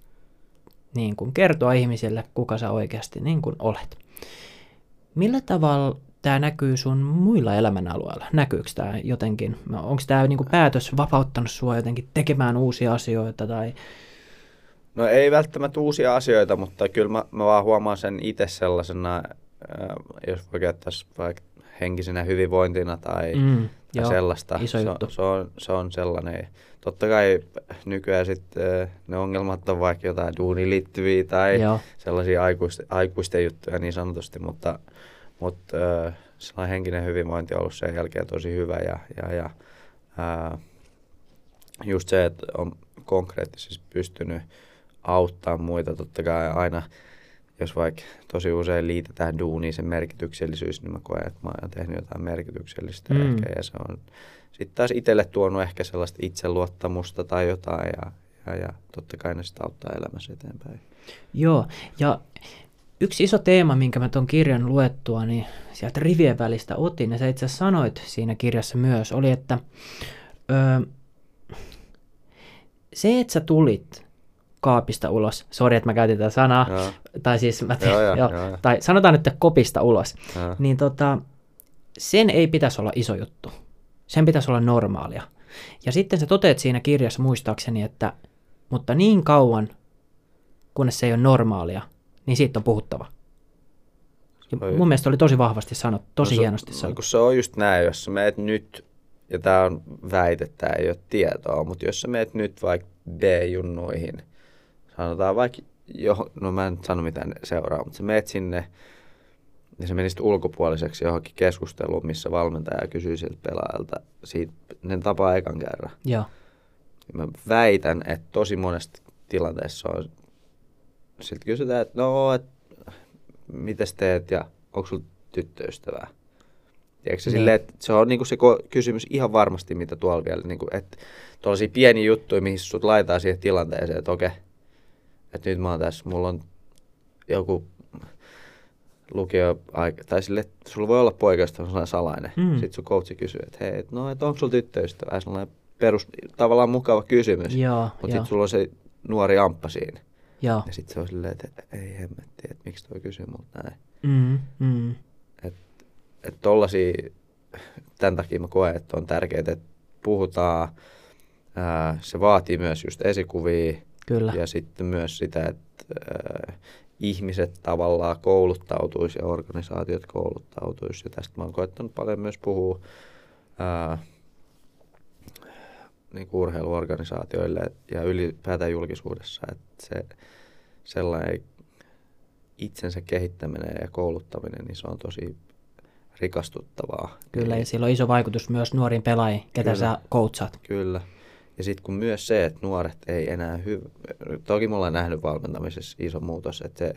niin kuin kertoa ihmisille, kuka sä oikeasti niin kuin olet. Millä tavalla tämä näkyy sun muilla elämänalueilla? Näkyykö tämä jotenkin? Onko tämä niin päätös vapauttanut sua jotenkin tekemään uusia asioita tai No ei välttämättä uusia asioita, mutta kyllä mä, mä vaan huomaan sen itse sellaisena, äh, jos voi käyttää vaikka henkisenä hyvinvointina tai, Mm, tai joo, sellaista. iso se, juttu. on- se, on, se on sellainen. Totta kai nykyään sitten ne ongelmat on vaikka jotain duuniin liittyviä tai Joo. sellaisia aikuisten, aikuisten juttuja niin sanotusti, mutta, mutta sellainen henkinen hyvinvointi on ollut sen jälkeen tosi hyvä ja, ja, ja just se, että on konkreettisesti pystynyt auttaa muita. Totta kai aina, jos vaikka tosi usein liitetään duuniin sen merkityksellisyys, niin mä koen, että mä oon tehnyt jotain merkityksellistä Mm. ehkä. Ja se on sitten taas itselle tuonut ehkä sellaista itseluottamusta tai jotain ja, ja, ja totta kai ne sitä auttaa elämässä eteenpäin. Joo, ja yksi iso teema, minkä mä ton kirjan luettua, niin sieltä rivien välistä otin, ja sä itse sanoit siinä kirjassa myös, oli, että ö, se, että sä tulit kaapista ulos, sori, että mä käytin tätä sanaa, Joo, tai siis mä Joo, joo, joo, joo, joo. tai sanotaan nyt että kopista ulos, joo. niin tota, sen ei pitäisi olla iso juttu. Sen pitäisi olla normaalia. Ja sitten sä toteat siinä kirjassa muistaakseni, että mutta niin kauan, kunnes se ei ole normaalia, niin siitä on puhuttava. Ja Oi. mun mielestä oli tosi vahvasti sanottu, tosi No se- hienosti no sanottu. kun se on just näin, jos sä meet nyt, ja tämä on väite, tämä ei ole tietoa, mutta jos sä meet nyt vaikka B-junnuihin, sanotaan vaikka, jo, no mä en sano mitään seuraa, mutta sä meet sinne ja se menisit ulkopuoliseksi johonkin keskusteluun, missä valmentaja kysyy siltä pelaajalta, siitä, ne tapaa ekan kerran. Joo. Mä väitän, että tosi monesta tilanteessa on, sitten kysytään, että no, et, mites teet ja onko sulla tyttöystävää? Tiedätkö se Niin. silleen, että se on niinku se kysymys ihan varmasti, mitä tuolla vielä, niinku, että tuollaisia pieniä juttuja, mihin sut laittaa siihen tilanteeseen, että okei, että nyt mä oon tässä, mulla on joku lukio, tai sille, sulla voi olla poikasta sellainen salainen. Mm. Sitten sun coachi kysyy, että hei, et no, että onko sulla tyttöystävää? Sellainen perus, tavallaan mukava kysymys. Mutta sitten sulla on se nuori amppa siinä. joo. Ja sitten se on silleen, että ei hemmetti, että miksi toi kysyy multa näin. Mm, mm. Että tollasia, tämän takia mä koen, että on tärkeää, että puhutaan. Ää, se vaatii myös just esikuvia Kyllä. ja sitten myös sitä, että ää, ihmiset tavallaan kouluttautuisi ja organisaatiot kouluttautuisi. Ja tästä mä oon koettanut paljon myös puhua ää, niin kuin urheiluorganisaatioille ja ylipäätään julkisuudessa, että se sellainen itsensä kehittäminen ja kouluttaminen, niin se on tosi rikastuttavaa. Kyllä, ja sillä on iso vaikutus myös nuoriin pelaajiin, ketä Kyllä. sä coachaat. Kyllä. Ja sitten kun myös se, että nuoret ei enää hyvä, toki me ollaan nähnyt valmentamisessa iso muutos, että se,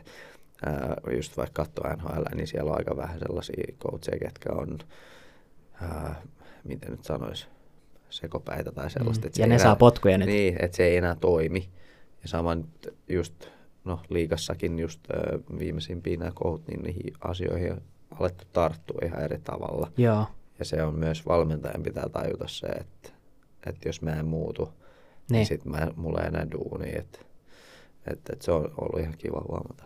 ää, just vaikka katsoo NHL, niin siellä on aika vähän sellaisia coacheja, ketkä on, ää, miten nyt sanoisi, sekopäitä tai sellaista. Mm. se Ja ne enää, saa potkuja nyt. Niin, että se ei enää toimi. Ja saman just, no liigassakin just ää, viimeisimpiin nämä kohut, niin niihin asioihin on alettu tarttua ihan eri tavalla. Joo, Ja se on myös valmentajan pitää tajuta se, että, että jos mä en muutu, niin, niin. sitten mä, mulla ei enää duuni. Että, että, että se on ollut ihan kiva huomata.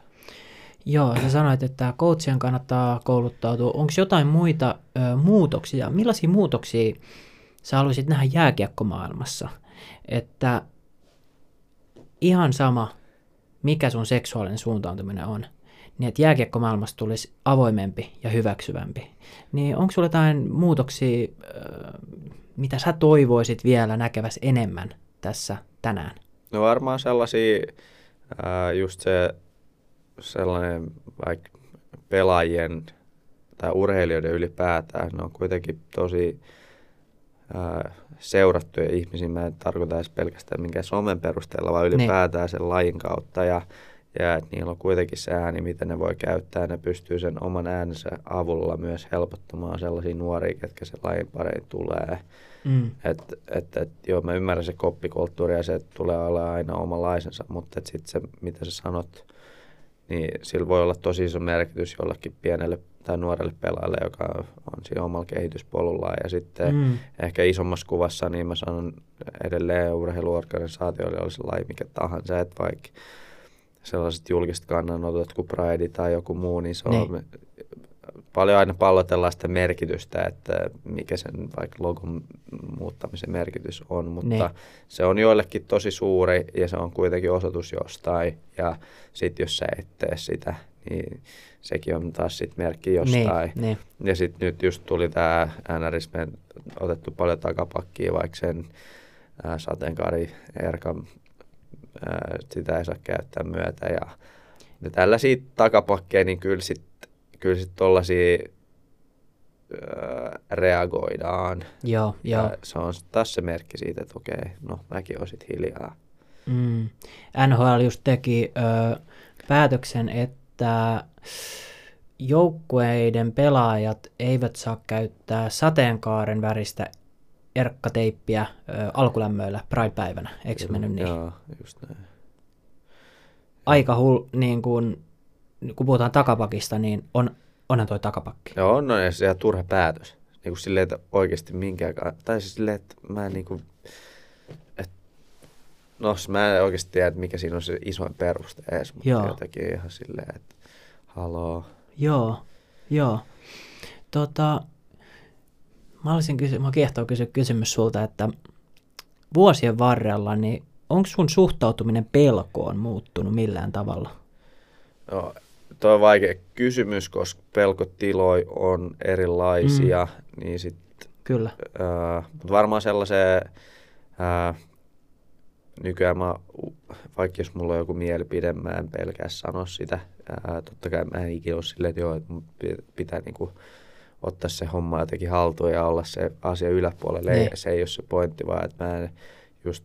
Joo, sä sanoit, että coachien kannattaa kouluttautua. Onko jotain muita ö, muutoksia? Millaisia muutoksia sä haluaisit nähdä jääkiekkomaailmassa? Että ihan sama, mikä sun seksuaalinen suuntautuminen on, niin että jääkiekkomaailmasta tulisi avoimempi ja hyväksyvämpi. Niin onko sulla jotain muutoksia, mitä sä toivoisit vielä näkeväs enemmän tässä tänään? No varmaan sellaisia, ää, just se sellainen vaikka pelaajien tai urheilijoiden ylipäätään, ne on kuitenkin tosi ää, seurattuja ihmisiä. Mä en tarkoita edes pelkästään minkään somen perusteella, vaan ylipäätään sen lajin kautta. Ja, ja että niillä on kuitenkin se ääni, mitä ne voi käyttää. Ne pystyy sen oman äänensä avulla myös helpottamaan sellaisia nuoria, ketkä sen lajin pariin tulee. Mm. Että et, et, joo, mä ymmärrän se koppikulttuuri ja se että tulee olla aina omanlaisensa, mutta sitten se, mitä sä sanot, niin sillä voi olla tosi iso merkitys jollekin pienelle tai nuorelle pelaajalle, joka on siinä omalla kehityspolullaan. Ja sitten mm. Mm. ehkä isommassa kuvassa, niin mä sanon edelleen urheiluorganisaatioille olisi laji mikä tahansa, että vaikka sellaiset julkiset kannanotot kuin Pride tai joku muu, niin se on Niin. paljon aina pallotellaan sitä merkitystä, että mikä sen vaikka logon muuttamisen merkitys on, mutta Niin. se on joillekin tosi suuri ja se on kuitenkin osoitus jostain ja sitten jos sä et tee sitä, niin sekin on taas sitten merkki jostain. Niin, niin. Ja sitten nyt just tuli tämä NRS, me otettu paljon takapakkia, vaikka sen sateenkaari Erkan, sitä ei saa käyttää myötä. Ja, ja tällaisia takapakkeja, niin kyllä sitten kyllä sit tollasia ää, reagoidaan. Joo, joo. Ja se on taas se merkki siitä, että okei, no mäkin oon sit hiljaa. Mm. NHL just teki ö, päätöksen, että joukkueiden pelaajat eivät saa käyttää sateenkaaren väristä erkkateippiä alkulämmöillä Pride-päivänä, eikö se mennyt niin? Joo, just näin. Aika hul, niin kun, kun puhutaan takapakista, niin on, onhan toi takapakki. Joo, on, on ja se ihan turha päätös. Niin kuin silleen, että oikeasti minkäänkään, tai siis silleen, että mä en niin kuin, et, no mä en oikeasti tiedä, että mikä siinä on se isoin peruste edes, mutta Joo. jotenkin ihan silleen, että haloo. Joo, joo. Tota, mä olisin kysy- mä kiehtoo kysyä kysymys sulta, että vuosien varrella, niin onko sun suhtautuminen pelkoon muuttunut millään tavalla? No, toi on vaikea kysymys, koska pelkotiloja on erilaisia, mm. niin sit, Kyllä. äh, mutta varmaan sellaiseen, äh, nykyään mä, vaikka jos mulla on joku mielipide, mä en pelkää sanoa sitä. Ää, totta kai mä en ikinä ole silleen, että joo, että mun pitää niinku ottaa se homma jotenkin haltuun ja olla se asia yläpuolella. Ei, se ei ole se pointti, vaan että mä en just,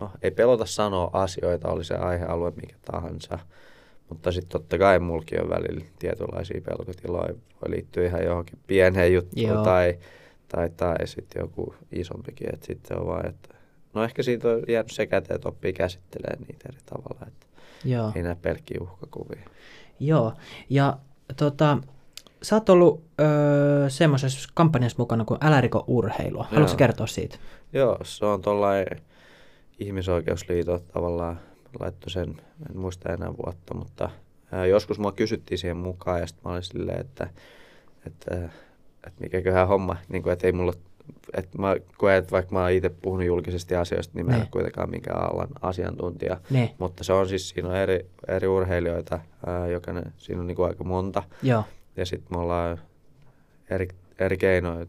no ei pelota sanoa asioita, oli se aihealue mikä tahansa. Mutta sitten totta kai mulki on välillä tietynlaisia pelkotiloja. Voi liittyä ihan johonkin pieneen juttuun Joo. tai, tai, tai sitten joku isompikin. Että sitten on vaan, että no ehkä siitä on jäänyt se käteen, että oppii käsittelemään niitä eri tavalla. Että Joo. Ei näe pelkkiä uhkakuvia. Joo, ja tota, sä oot ollut öö, semmoisessa kampanjassa mukana kuin Älä riko urheilua. Haluatko kertoa siitä? Joo, se on tuollainen ihmisoikeusliiton tavallaan laittu sen, en muista enää vuotta, mutta ää, joskus mua kysyttiin siihen mukaan ja sitten mä olin silleen, että, että, että mikäköhän homma, niin kuin, että ei mulla että mä koen, että vaikka mä oon itse puhunut julkisesti asioista, niin mä en ole kuitenkaan mikään alan asiantuntija. Ne. Mutta se on siis, siinä on eri, eri urheilijoita, ää, jokainen, siinä on niin kuin aika monta. Joo. Ja sitten me ollaan eri, eri keinoin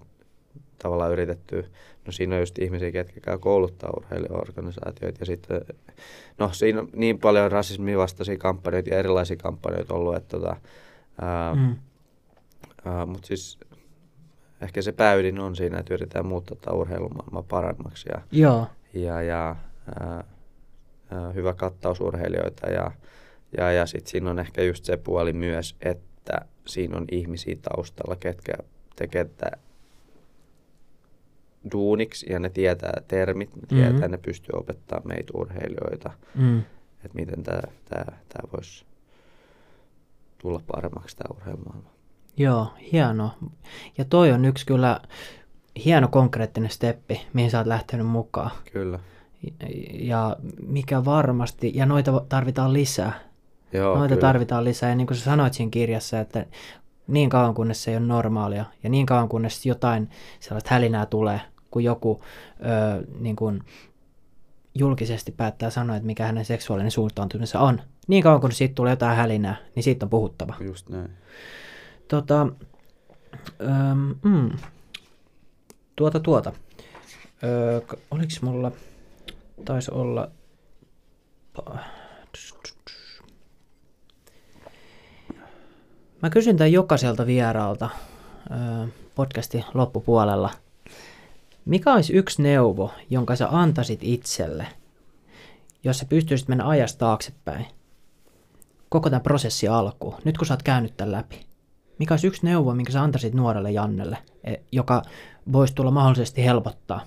tavallaan yritetty, no siinä on just ihmisiä, ketkä käy kouluttaa urheilijaorganisaatioita ja sitten, no siinä on niin paljon rasismin vastaisia kampanjoita ja erilaisia kampanjoita ollut, että tota, ää, mm. mutta siis ehkä se pääydin on siinä, että yritetään muuttaa urheilumaailmaa paremmaksi ja, Joo. ja, ja ää, ää, hyvä kattaus urheilijoita ja, ja, ja sitten siinä on ehkä just se puoli myös, että siinä on ihmisiä taustalla, ketkä tekee tätä duuniksi ja ne tietää termit, ne tietää, mm-hmm. ne pystyy opettamaan meitä urheilijoita, mm. että miten tämä voisi tulla paremmaksi tämä urheilumaailma. Joo, hieno. Ja toi on yksi kyllä hieno konkreettinen steppi, mihin sä oot lähtenyt mukaan. Kyllä. Ja mikä varmasti, ja noita tarvitaan lisää. Joo, noita kyllä. tarvitaan lisää. Ja niin kuin sä sanoit siinä kirjassa, että niin kauan kunnes se ei ole normaalia, ja niin kauan kunnes jotain sellaista hälinää tulee, kun joku ö, niin kuin julkisesti päättää sanoa, että mikä hänen seksuaalinen suuntautumisensa on. Niin kauan kun siitä tulee jotain hälinää, niin siitä on puhuttava. Just näin. Tota, ähm, mm, tuota tuota. Öö, oliko mulla, taisi olla, mä kysyn tämän jokaiselta vieraalta podcastin loppupuolella. Mikä olisi yksi neuvo, jonka sä antaisit itselle, jos sä pystyisit mennä ajasta taaksepäin? Koko tämän prosessi alkuun, nyt kun sä oot käynyt tämän läpi mikä olisi yksi neuvo, minkä sä antaisit nuorelle Jannelle, e, joka voisi tulla mahdollisesti helpottaa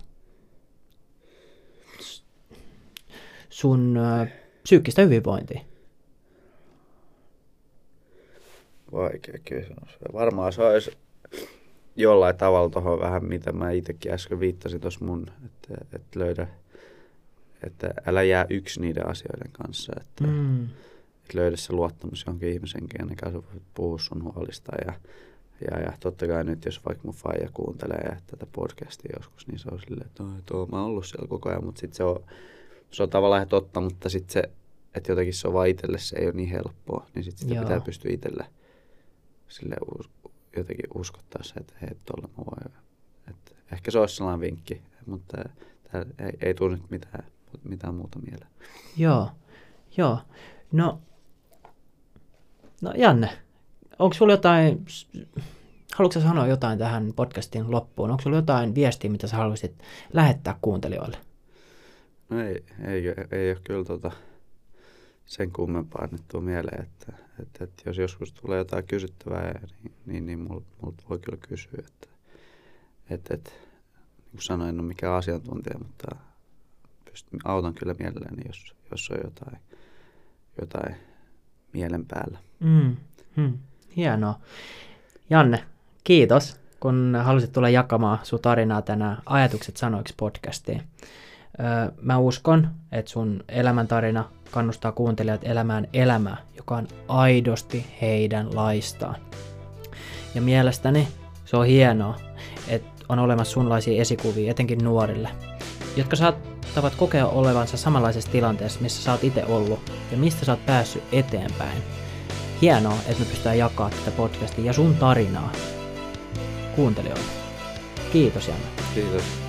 sun psyykkistä hyvinvointia? Vaikea kysymys. Varmaan se olisi jollain tavalla tuohon vähän, mitä mä itsekin äsken viittasin tuossa mun, että, että löydä, että älä jää yksi niiden asioiden kanssa, että, mm että löydä se luottamus johonkin ihmisen, kenen kanssa voit puhua sun huolista. Ja, ja, ja totta kai nyt, jos vaikka mun faija kuuntelee tätä podcastia joskus, niin se on silleen, että tuo, mä oon ollut siellä koko ajan, mutta sitten se on, se on tavallaan ihan totta, mutta sitten se, että jotenkin se on vaan itselle, se ei ole niin helppoa, niin sitten sitä Joo. pitää pystyä itselle sille jotenkin uskottaa se, että hei, tuolla mä voin. Että ehkä se olisi sellainen vinkki, mutta tää ei, ei tule nyt mitään, mitään muuta mieleen. Joo, joo. No No Janne, onko sulla jotain, haluatko sanoa jotain tähän podcastin loppuun? Onko sulla jotain viestiä, mitä sä haluaisit lähettää kuuntelijoille? No ei, ei, ei ole kyllä tota sen kummempaa annettua mieleen, että, että, että jos joskus tulee jotain kysyttävää, niin, niin, niin multa mult voi kyllä kysyä. Että, että, että, niin kuin sanoin, en ole mikään asiantuntija, mutta pystyn, autan kyllä mielelläni, jos, jos on jotain, jotain mielen päällä. Mm, mm, hienoa. Janne, kiitos, kun halusit tulla jakamaan sun tarinaa tänään Ajatukset sanoiksi podcastiin. Öö, mä uskon, että sun elämäntarina kannustaa kuuntelijat elämään elämää, joka on aidosti heidän laistaan. Ja mielestäni se on hienoa, että on olemassa sunlaisia esikuvia, etenkin nuorille, jotka saattavat kokea olevansa samanlaisessa tilanteessa, missä sä oot itse ollut ja mistä sä oot päässyt eteenpäin hienoa, että me pystytään jakaa tätä podcastia ja sun tarinaa kuuntelijoille. Kiitos Janne. Kiitos.